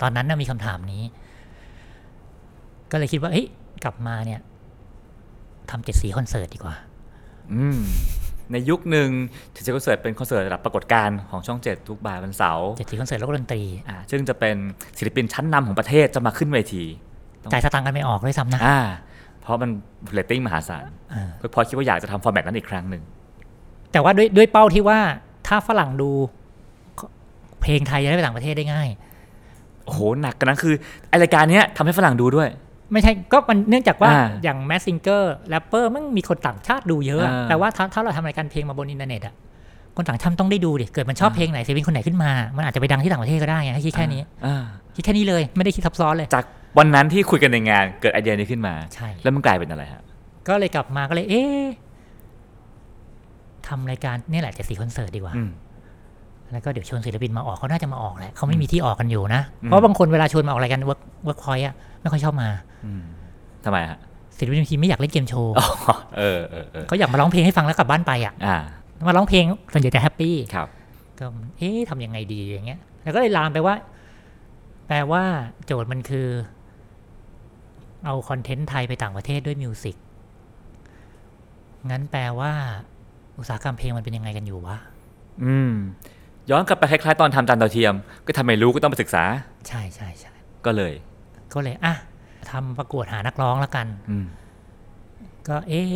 ตอนนั้นน่ะมีคำถามนี้ ก็เลยคิดว่าเฮ้ยกลับมาเนี่ยทำเจ็ดสีคอนเสิร์ตดีกว่าอืม ในยุคหนึ่งเจ็ดสีคอนเสิร์ตเป็นคอนเสิร์ตระดับปรากฏการณ์ของช่องเจ็ดทุกบ่ายวันเสาร์เจ็ดสีคอนเสิร์ตแล้วก็ดนตรีอ่าซึ่งจะเป็นศิลปินชั้นนำของประเทศจะมาขึ้นเวทีจ่ายสตางค์กันไม่ออกด้วยซ้ำนะอ่าเพราะมันเรตติ้งมหาศาลเออเพื่อพอคิดว่าอยากจะทำ format นั้นอีกครั้งหนึ่งแต่ว่าด้วยด้วยเป้าที่ว่าถ้าฝรั่งดูเพลงไทยจะได้ไปต่างประเทศได้ง่ายโอ้โหหนักกันนะคือไอรายการเนี้ยทำให้ฝรั่งดูด้วย ไม่ใช่ก็มันเนื่องจากว่าอ่าอย่าง Mask Singer Rapper มันมีคนต่างชาติดูเยอะอะอ่าแต่ว่าถ้าถ้าเราทำรายการเพลงมาบนอินเทอร์เน็ตอะคนต่างชาติต้องได้ดูดิเกิดมันชอบเพลงไหนศิลปินคนไหนขึ้นมา มันอาจจะไปดังที่ต่างประเทศก็ได้ไงให้คิดแค่นี้อ่าคิดแค่นี้เลยไม่ได้คิดซับซ้อนเลย จากวันนั้นที่คุยกันในงานเกิดไอเดียนี้ขึ้นมาใช่แล้วมันกลายเป็นอะไรฮะก็เลยกลับมาก็เลย เอ๊ะทำรายการเนี่ยแหละเจ็ดสีคอนเสิร์ตดีกว่าอืมแล้วก็เดี๋ยวชวนศิลปินมาออกเขาน่าจะมาออกแหละเขาไม่มีที่ออกกันอยู่นะอืมเพราะบางคนเวลาชวนมาออกรายการ Work Workpoint อะไม่ค่อยชอบมาอืม ทำไมฮะศิลปินบางทีไม่อยากเล่นเกมโชว์อ๋อเออเออเออเขาอยากมาร้องเพลงให้ฟังแล้วกลับบ้านไปอะอ่ามาร้องเพลงส่วนใหญ่จะ happy ครับก็เอ๊ะทำยังไงดีอย่างเงี้ย แล้วก็เลยลามไปว่า แปลว่าโจทย์มันคือ เอาคอนเทนต์ไทยไปต่างประเทศด้วย musicงั้นแปลว่า อุตสาหกรรมเพลงมันเป็นยังไงกันอยู่วะอืม ย้อนกลับไปคล้ายๆตอนทำจานดาวเทียม ก็ทำไม่รู้ก็ต้องไปศึกษา ใช่ใช่ใช่ก็เลย ก็เลยอะ ทำประกวดหานักร้องแล้วกันอืมก็เอ๊ะ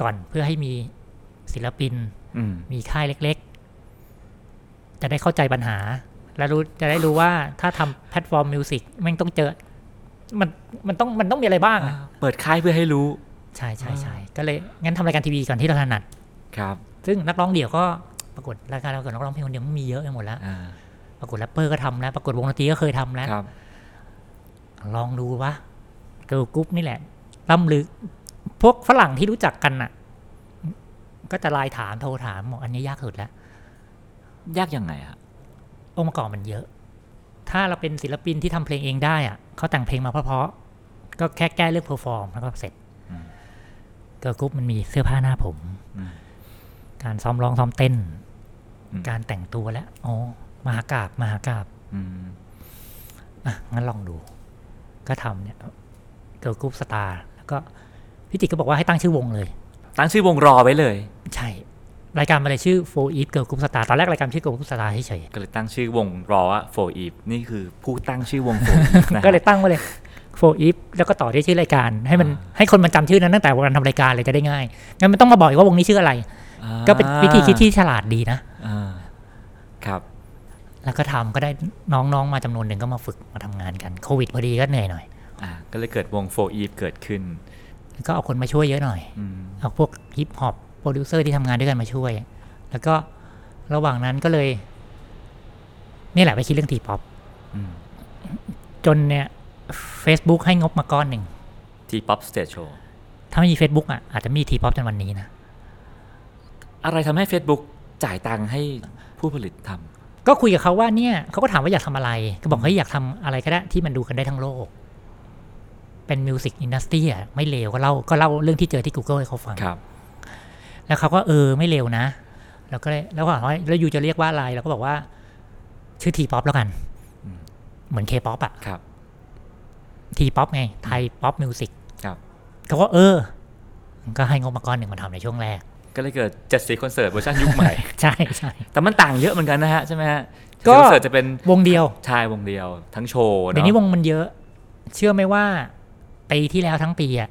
ก่อนเพื่อให้มีศิลปินอืมมีค่ายเล็ก ๆ จะได้เข้าใจปัญหา และรู้จะได้รู้ว่าถ้าทำแพลตฟอร์ม music แม่งต้องเจอ มันมันต้องมันต้องมีอะไรบ้างอะเปิดค่ายเพื่อให้รู้ ใช่ใช่ใช่ก็เลยงั้นทำรายการทีวีก่อนที่เราถนัดครับ ซึ่งนักร้องเดี่ยวก็ประกวดรายการเราเกิดนักร้องเพลงคนเดียวมันมีเยอะไปหมดแล้วอ่าประกวดแรปเปอร์ก็ทำแล้วประกวดวงดนตรีก็เคยทำแล้วครับลองดูวะ เกิร์ลกรุ๊ปนี่แหละล้ำลึก พวกฝรั่งที่รู้จักกันน่ะ ก็จะไลน์ถามโทรถามบอกอันนี้ยากสุดแล้ว ยากยังไงฮะองค์ประกอบมันเยอะ ถ้าเราเป็นศิลปินที่ทำเพลงเองได้อะเขาแต่งเพลงมาเพราะๆก็แค่แก้เรื่อง perform แล้วก็เสร็จอืมเกิร์ลกรุ๊ปมันมีเสื้อผ้าหน้าผมอืมการซ้อมร้องซ้อมเต้นอืมการแต่งตัวและอ๋อมหากาพย์มหากาพย์อืมอะงั้นลองดู ก็ทำเนี่ย Girl Group Starแล้วก็พี่ติกก็บอกว่าให้ตั้งชื่อวงเลย ตั้งชื่อวงรอไว้เลย ใช่ รายการมาเลยชื่อ4 Eat Girl Group Star ตอนแรกรายการชื่อ Girl Group Star เฉยก็เลยตั้งชื่อวงรอว่า for eve นี่คือผู้ตั้งชื่อวง for eve นะๆก็เลยตั้งมาเลย4 Eat แล้วก็ต่อด้วยชื่อรายการ ให้มันให้คนมันจำชื่อนั้นตั้งแต่วันทำรายการเลยจะได้ง่ายงั้นมันต้องมาบอกอีกว่าวงนี้ชื่ออะไร อ่าก็เป็นวิธีคิดที่ฉลาดดีนะ อ่าครับ แล้วก็ทำก็ได้น้องๆมาจำนวนหนึ่งก็มาฝึกมาทำงานกันโควิดพอดีก็เหนื่อยหน่อย อ่าก็เลยเกิดวง for eve เกิดขึ้น ก็เอาคนมาช่วยเยอะหน่อยอืมเอาพวกฮิปฮอปโปรดิวเซอร์ที่ทำงานด้วยกันมาช่วย แล้วก็ระหว่างนั้นก็เลยนี่แหละไปคิดเรื่อง T-Pop อืมจนเนี่ย Facebook ให้งบมาก้อนหนึ่ง T-Pop Stage Showถ้าไม่มี Facebook อะอาจจะมี T-Pop จนวันนี้นะ อะไรทำให้ Facebook จ่ายตังค์ให้ผู้ผลิตทำก็คุยกับเขาว่าเนี่ยเขาก็ถามว่าอยากทำอะไร ก็บอกเฮ้ยอยากทำอะไรก็ได้ที่มันดูกันได้ทั้งโลก เป็น music industry อะไม่เลวก็เล่าก็เล่าเรื่องที่เจอที่ Google ให้เขาฟังครับ แล้วเขาก็เออไม่เลวนะ แล้วก็เลยแล้วก็ถามว่าแล้ว you จะเรียกว่าอะไรเราก็บอกว่า ชื่อ T-Pop แล้วกันอืมเหมือนเคป๊อปอะครับ T-Pop ไง Thai pop mu sic ครับเขาก็เออ ก็ให้งบมาก้อนหนึ่งมาทำในช่วงแรกก็เลยเกิดเจ็ดสีคอนเสิร์ตเวอร์ชันยุคใหม่ใช่ใช่แต่มันต่างเยอะเหมือนกันนะฮะใช่ไหมฮะก็คอนเสิร์ตจะเป็นวงเดียวชายวงเดียว ทั้งโชว์เดี๋ยวนี้วเนาะงมันเยอะ เชื่อไหมว่า ปีที่แล้วทั้งปีอะ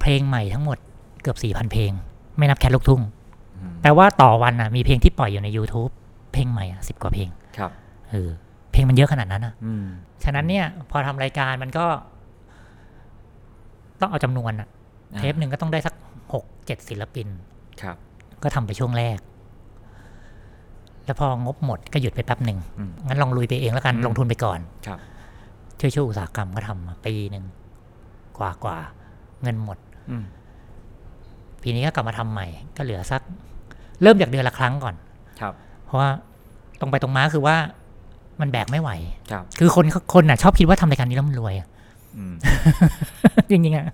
เพลงใหม่ทั้งหมดเกือบสี่พันเพลง ไม่นับแคทลูกทุ่งอืมแปลว่าต่อวันอะมีเพลงที่ปล่อยอยู่ใน YouTube เพลงใหม่อะสิบกว่าเพลงครับเออเพลงมันเยอะขนาดนั้นอะอืมฉะนั้นเนี่ย พอทำรายการมันก็ ต้องเอาจำนวนอะเทปหนึ่งก็ต้องได้สักหกเจ็ดศิลปิน ครับ ก็ทำไปช่วงแรก แล้วพองบหมดก็หยุดไปแป๊บหนึ่งอืมงั้นลองลุยไปเองแล้วกันอืมลงทุนไปก่อน ครับ ช่วยช่วยอุตสาหกรรมก็ทำมาปีหนึ่ง กว่ากว่าเงินหมดอืมปีนี้ก็กลับมาทำใหม่ ก็เหลือสัก เริ่มจากเดือนละครั้งก่อน ครับ เพราะว่าตรงไปตรงมาคือว่ามันแบกไม่ไหวครับ คือคนคนน่ะ ชอบคิดว่าทำรายการนี้แล้วมันรวยอะอืมจริงๆอะ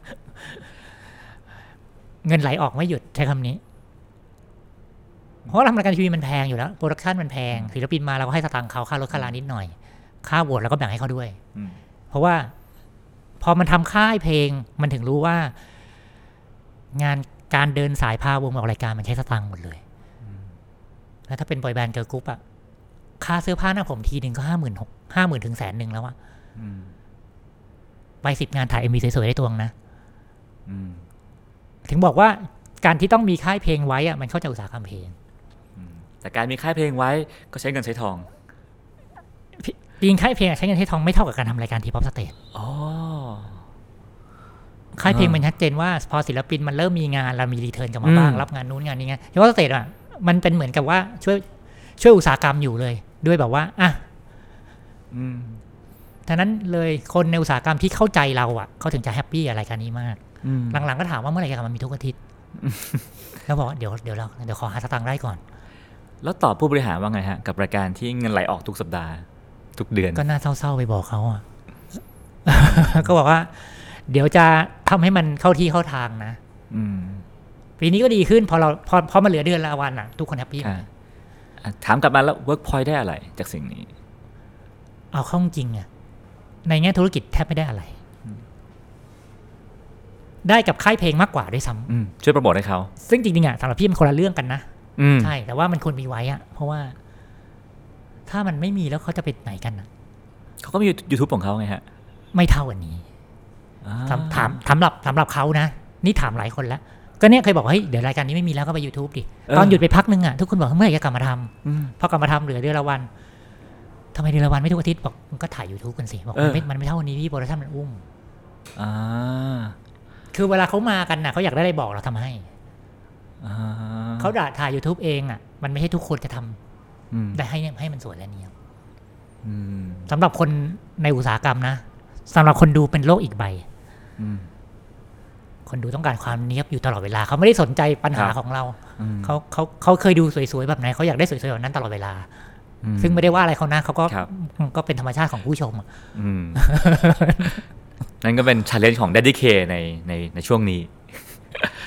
เงินไหลออกไม่หยุดใช้คำนี้ เพราะว่าทำรายการทีวีมันแพงอยู่แล้ว production มันแพงศิลปินมาเราก็ให้สตางค์เขาค่ารถค่าลานิดหน่อย ค่าโหวตเราก็แบ่งให้เขาด้วยอืมเพราะว่า พอมันทำค่ายเพลงมันถึงรู้ว่า งานการเดินสายพาวงออกรายการมันใช้สตางค์หมดเลยแล้วถ้าเป็นบอยแบนด์เกิร์ลกรุ๊ปอะค่าเสื้อผ้าหน้าผมทีหนึ่งก็ห้าหมื่นหกห้าหมื่นถึงแสนหนึ่งแล้วอะอืมไปสิบงานถ่าย MVสวยๆได้ตัวงนะอืมถึงบอกว่าการที่ต้องมีค่ายเพลงไว้อะมันเข้าใจอุตสาหกรรมเพลงอืมแต่การมีค่ายเพลงไว้ก็ใช้เงินใช้ทองปีนค่ายเพลงอะใช้เงินใช้ทองไม่เท่ากับการทำรายการ T-Pop Stage อ๋อ ค่ายเพลงอ่ามัมันชัดเจนว่าพอศิลปินมันเริ่มมีงานเรามี return กลับมาบ้างอืมรับงานนู้นงานนี้ไง T-Pop Stage อะมันเป็นเหมือนกับว่าช่วยช่วยอุตสาหกรรมอยู่เลย ด้วยแบบว่าอะอืมฉะนั้นเลยคนในอุตสาหกรรมที่เข้าใจเราอะเขาถึงจะ happy กับรายการนี้มากอืมหลังๆก็ถามว่าเมื่อไหร่จะกลับมามีทุกอาทิตย์แล้วบอกว่าเดี๋ยวเดี๋ยวเราเดี๋ยวขอหาสตางค์ได้ก่อน แล้วตอบผู้บริหารว่าไงฮะ กับรายการที่เงินไหลออกทุกสัปดาห์ ทุกเดือน ก็น่าเศร้าๆไปบอกเขาอะก็บอกว่า เดี๋ยวจะทำให้มันเข้าที่เข้าทางนะ อืมปีนี้ก็ดีขึ้นพอเราพอพอมาเหลือเดือนละวันอะ ทุกคน happy หมดอะถามกลับมาแล้ว Workpoint ได้อะไรจากสิ่งนี้ เอาเข้าจริงอะ ในแง่ธุรกิจแทบไม่ได้อะไร ได้กับค่ายเพลงมากกว่าด้วยซ้ำอืมช่วยโปรโมทให้เขาซึ่งจริงๆอะสำหรับพี่มันคนละเรื่องกันนะอืมใช่ แต่ว่ามันควรมีไว้อะ เพราะว่า ถ้ามันไม่มีแล้วเขาจะไปไหนกันอะเขาก็มี YouTube ของเขาไงฮะ ไม่เท่าอันนี้ อ่าถามถามสำหรับสำหรับเขานะ นี่ถามหลายคนแล้ว ก็เนี่ยเคยบอกว่าเฮ้ยเดี๋ยวรายการนี้ไม่มีแล้วก็ไป YouTube ดิ ตอนหยุดไปพักนึงอะทุกคนบอกเมื่อไหร่จะกลับมาทำอืมพอกลับมาทำเหลือเดือนละวันทำไมเดือนละวันไม่ทุกอาทิตย์บอกมันก็ถ่าย YouTube กันสิบอกเออมันไม่มันไม่เท่าวันนี้พี่ production มันอุ้มอ่าคือเวลาเขามากันน่ะเขาอยากได้อะไรบอกเราทำให้อ่าเขาด่าถ่าย YouTube เองอะ มันไม่ใช่ทุกคนจะทำอืมได้ให้ให้มันสวยและเนียบอืมสำหรับคนในอุตสาหกรรมนะสำหรับคนดูเป็นโลกอีกใบอืม คนดูต้องการความเนียบอยู่ตลอดเวลา เขาไม่ได้สนใจปัญหาครับของเราอืมเขาเขาเขาเคยดูสวยๆแบบไหนเขาอยากได้สวยๆแบบนั้นตลอดเวลาอืมซึ่งไม่ได้ว่าอะไรเขานะเขาก็ครับก็เป็นธรรมชาติของผู้ชมอะอืมนั่นก็เป็นช l เลนจ์ของ Daddy K ในในในช่วงนี้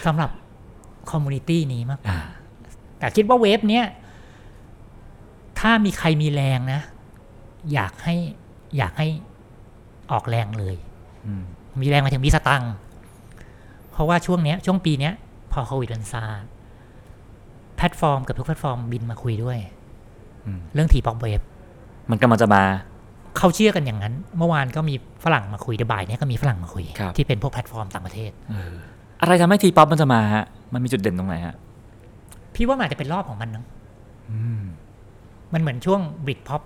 สำหรับ community นี้มากอ่าแต่คิดว่า wave เนี้ยถ้ามีใครมีแรงนะ อยากให้อยากให้ออกแรงเลยอื มมีแรงหมายถึงมีสตังค์เพราะว่าช่วงเนี้ยช่วงปีเนี้ย พอโควิดมันซาแพลตฟอร์มเกือบทุกแพลตฟอร์มบินมาคุยด้วยอืมเรื่อง T-Pop wave มันกำลังจะมาเขาเชื่อกันอย่างนั้น เมื่อวานก็มีฝรั่งมาคุยเดบ่ายเนี้ยก็มีฝรั่งมาคุยครับที่เป็นพวกแพลตฟอร์มต่างประเทศอะไรทำให้ T-Pop มันจะมาฮะมันมีจุดเด่นตรงไหนฮะพี่ว่ามันอาจจะเป็นรอบของมันนะอืมมันเหมือนช่วง Britpop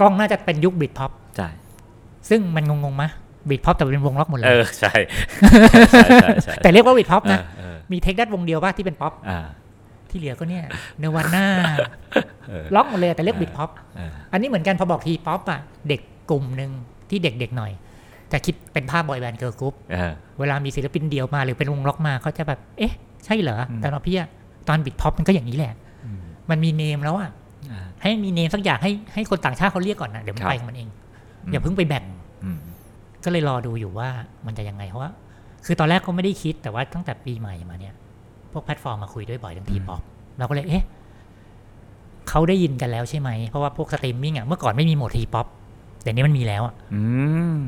กล้องน่าจะเป็นยุค Britpop ใช่ ซึ่งมันงงๆมะ Britpop แต่เป็นวงล็อกหมดเลยเออใช่ใช่ใช่ใช่แต่เรียกว่า Britpop นะเออเออมี Take That วงเดียวป่ะที่เป็นป๊อปอ่าที่เหลือก็เนี่ย Nirvana เออร็อกหมดเลยแต่เรียก Britpop เออันนี้เหมือนกันพอบอก T-POP อะเด็กกลุ่มหนึ่งที่เด็กๆหน่อยจะคิดเป็นภาพบอยแบนด์เกิร์ลกรุ๊ปเออเวลามีศิลปินเดียวมาหรือเป็นวงร็อกมาเขาจะแบบ เอ๊ะ ใช่เหรออืมแต่เราพี่อะตอน Britpop มันก็อย่างนี้แหละอืมมันมี name แล้วอะอ่าให้มี name สักอย่างให้ให้คนต่างชาติเขาเรียกก่อนนะเดี๋ยวมันครับไปของมันเอง อย่าเพิ่งไปแบ่งอืมก็เลยรอดูอยู่ว่ามันจะยังไงเพราะว่าคือตอนแรกก็ไม่ได้คิดแต่ว่าตั้งแต่ปีใหม่มาเนี่ย พวกแพลตฟอร์มมาคุยด้วยบ่อยเรื่อง T-POP เราก็เลยเอ๊ะเขาได้ยินกันแล้วใช่ไหม เพราะว่าพวกสตรีมมิ่งอะเมื่อก่อนไม่มีโหมด T-POPแต่นี้มันมีแล้วอะอืม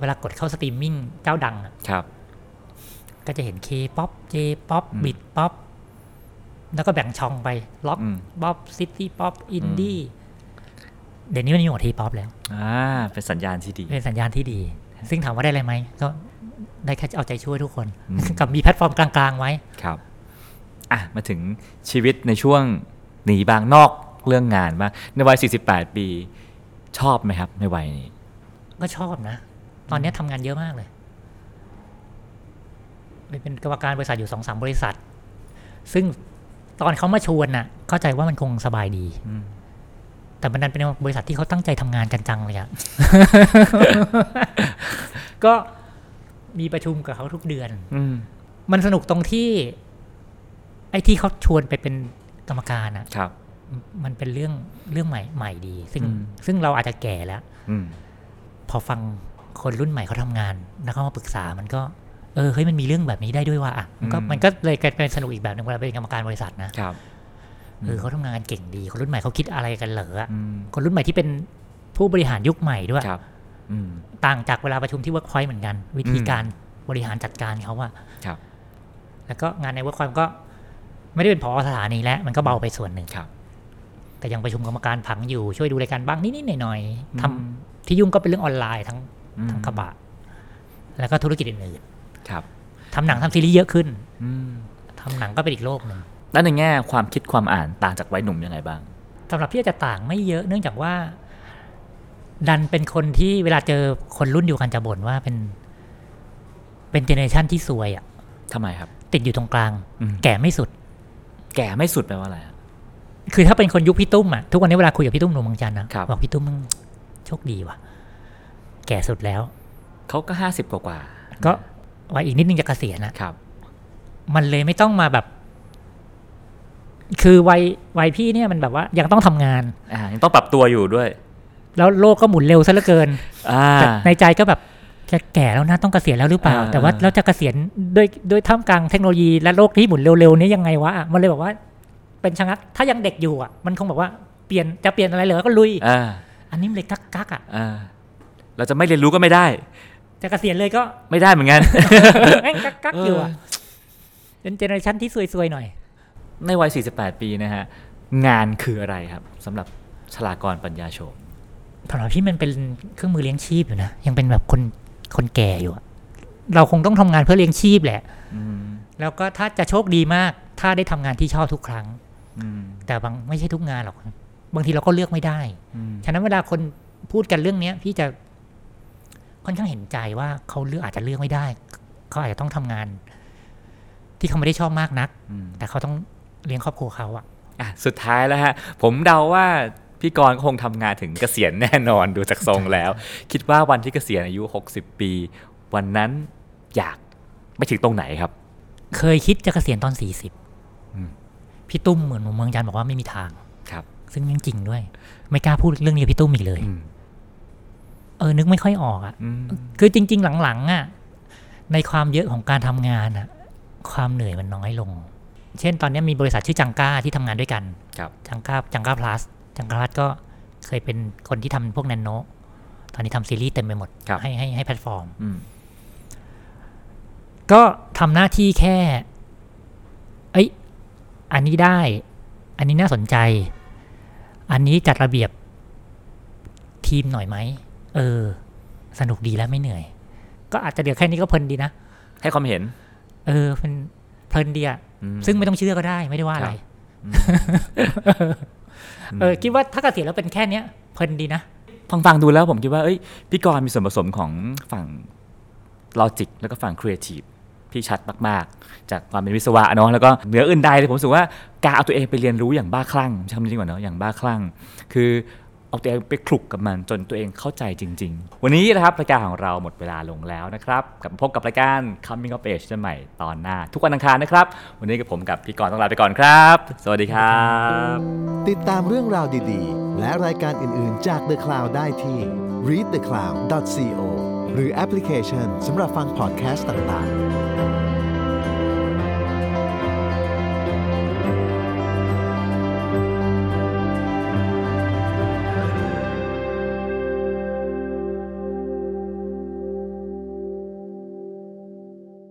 เวลากดเข้าสตรีมมิ่งเจ้าดังอะครับ ก็จะเห็น K-POP J-POP อืม Britpop แล้วก็แบ่งช่องไปร็อกอืมป๊อป city pop อินดี้ เดี๋ยวนี้มันมีโหมด T-POPแล้วอ่าเป็นสัญญาณที่ดี เป็นสัญญาณที่ดี ซึ่งถามว่าได้อะไรไหมก็ได้แค่เอาใจช่วยทุกคนอืมกับมีแพลตฟอร์มกลางๆไว้ครับอะมาถึงชีวิตในช่วงหนีบางนอกเรื่องงานบ้างในวัย 48 ปีชอบไหมครับ ในวัยนี้ ก็ชอบนะ ตอนนี้ทำงานเยอะมากเลย เป็นกรรมการบริษัทอยู่สองสามบริษัท ซึ่งตอนเขามาชวนน่ะ เข้าใจว่ามันคงสบายดีอืม แต่มันดันเป็นบริษัทที่เขาตั้งใจทำงานกันจังเลยอะก็มีประชุมกับเขาทุกเดือน อืมมันสนุกตรงที่ ไอ้ที่เขาชวนไปเป็นกรรมการอะครับ มันเป็นเรื่องเรื่องใหม่ใหม่ดี ซึ่งอืมซึ่งเราอาจจะแก่แล้วอืมพอฟังคนรุ่นใหม่เขาทำงาน แล้วเขามาปรึกษามันก็เออเฮ้ยมันมีเรื่องแบบนี้ได้ด้วยว่ะอะมันก็อืมมันก็เลยกลายเป็นสนุกอีกแบบหนึ่งเวลาเป็นกรรมการบริษัทนะครับ เออเขาทำงานเก่งดี คนรุ่นใหม่เขาคิดอะไรกันเหรออะอืมคนรุ่นใหม่ที่เป็นผู้บริหารยุคใหม่ด้วยครับอืมต่างจากเวลาประชุมที่เวิร์กพอยต์เหมือนกัน วิธีการบริหารจัดการเขาอะครับแล้วก็งานในเวิร์กพอยต์ก็ ไม่ได้เป็นผอ.สถานีแล้วมันก็เบาไปส่วนหนึ่งครับแต่ยังประชุมกรรมการผังอยู่ช่วยดูรายการบ้างนิดๆหน่อยๆทำอืมที่ยุ่งก็เป็นเรื่องออนไลน์ทั้งอืมทั้งกระบะ แล้วก็ธุรกิจอื่นครับๆทำหนังทำซีรีส์เยอะขึ้นอืมทำหนังก็เป็นอีกโลกหนึ่ง แล้วในแง่ความคิดความอ่านต่างจากวัยหนุ่มยังไงบ้างสำหรับพี่อาจจะต่างไม่เยอะเนื่องจากว่า ดันเป็นคนที่เวลาเจอคนรุ่นเดียวกันจะบ่นว่าเป็น เป็นเจเนอเรชันที่ซวยอะทำไมครับ ติดอยู่ตรงกลางอืมแก่ไม่สุด แก่ไม่สุดแปลว่าอะไรครับคือถ้าเป็นคนยุคพี่ตุ้มอะทุกวันนี้เวลาคุยกับพี่ตุ้มหนุ่มเมืองจันทร์นะครับบอกพี่ตุ้มมึงโชคดีว่ะ แก่สุดแล้วเขาก็ห้าสิบกว่าก็วัยอีกนิดนึงจะเกษียณนะๆครับ มันเลยไม่ต้องมาแบบ คือวัยวัยพี่เนี่ยมันแบบว่ายังต้องทำงานอ่ายังต้องปรับตัวอยู่ด้วย แล้วโลกก็หมุนเร็วซะเหลือเกินอ่าแต่ในใจก็แบบจะแก่แล้วนะต้องเกษียณแล้วหรือเปล่าอ่า แต่ว่าเราจะเกษียณด้วยด้วยท่ามกลางเทคโนโลยีและโลกที่หมุนเร็วๆนี้ยังไงวะมันเลยบอกว่าเป็นชะงักถ้ายังเด็กอยู่อะ มันคงบอกว่าเปลี่ยนจะเปลี่ยนอะไรเหรอก็ลุยอ่าอันนี้มันเลยกักกักๆอะอ่าเราจะไม่เรียนรู้ก็ไม่ได้ จะเกษียณเลยก็ไม่ได้เหมือนกันแม่งกักกักๆอยู่อะเป็นเจเนอเรชันที่ซวยๆหน่อย ในวัย 48 ปีนะฮะ งานคืออะไรครับสำหรับชลากรปัญญาโชมสำหรับพี่มันเป็นเครื่องมือเลี้ยงชีพอยู่นะ ยังเป็นแบบคนคนแก่อยู่อะเราคงต้องทำงานเพื่อเลี้ยงชีพแหละ อืมแล้วก็ถ้าจะโชคดีมาก ถ้าได้ทำงานที่ชอบทุกครั้ง อืมแต่บางไม่ใช่ทุกงานหรอก บางทีเราก็เลือกไม่ได้ อืมฉะนั้นเวลาคนพูดกันเรื่องเนี้ย พี่จะค่อนข้างเห็นใจว่าเขาเลือกอาจจะเลือกไม่ได้ เขาอาจจะต้องทำงาน ที่เขาไม่ได้ชอบมากนัก อืมแต่เขาต้อง เลี้ยงครอบครัวเขาอะอะสุดท้ายแล้วฮะ ผมเดาว่าพี่กรณ์ก็คงทำงานถึงเกษียณแน่นอนดูจากทรงแล้ว คิดว่าวันที่เกษียณอายุ 60 ปี วันนั้นอยากไปถึงตรงไหนครับ เคยคิดจะเกษียณตอนสี่สิบอืมพี่ตุ้มเหมือนเมืองจันทร์บอกว่าไม่มีทางครับ ซึ่งยังจริงด้วย ไม่กล้าพูดเรื่องนี้กับพี่ตุ้มอีกเลยอืมเออนึกไม่ค่อยออกอะ่ะอืมคือจริง ๆ หลังๆอะ่ะในความเยอะของการทำงานอะ่ะ ความเหนื่อยมันน้อยลง เช่นตอนนี้มีบริษัทชื่อจังก้าที่ทำงานด้วยกันครับจังก้าจังก้าพลัสจังก้าพลัสก็เคยเป็นคนที่ทำพวกแนนโนตอนนี้ทำซีรีส์เต็มไปหมดครับให้ให้ให้แพลตฟอร์มอืมก็ทำหน้าที่แค่ เอ้ย อันนี้ได้ อันนี้น่าสนใจ อันนี้จัดระเบียบทีมหน่อยไหม เออ สนุกดีแล้วไม่เหนื่อย ก็อาจจะเดี๋ยวแค่นี้ก็เพลินดีนะ ให้ความเห็น เออเป็น เพลินดีอะอืมซึ่งไม่ต้องเชื่อก็ได้ไม่ได้ว่าอะไรครับเออคิดว่าถ้าเกษียณแล้วเป็นแค่เนี้ยเพลินดีนะฟังฟังๆดูแล้วผมคิดว่าเอ้ยพี่กรณ์มีส่วนผสมของฝั่ง logic แล้วก็ฝั่งครีเอทีฟที่ชัดมาก ๆ จากความเป็นวิศวะเนาะแล้วก็เหนืออื่นใดเลยผมรู้สึกว่าการเอาตัวเองไปเรียนรู้อย่างบ้าคลั่งใช้คำนี้ดีกว่าเนาะอย่างบ้าคลั่ง คือ เอาตัวเองไปคลุกกับมันจนตัวเองเข้าใจจริง ๆ วันนี้นะครับรายการของเราหมดเวลาลงแล้วนะครับกลับมาพบกับรายการ Coming of Age ใหม่ตอนหน้า ทุกวันอังคารนะครับ วันนี้กับผมกับพี่กรณ์ต้องลาไปก่อนครับ สวัสดีครับ ติดตามเรื่องราวดีๆ และรายการอื่นๆจาก The Cloud ได้ที่ readthecloud.co หรือแอปพลิเคชันสำหรับฟังพอดแคสต์ต่างๆ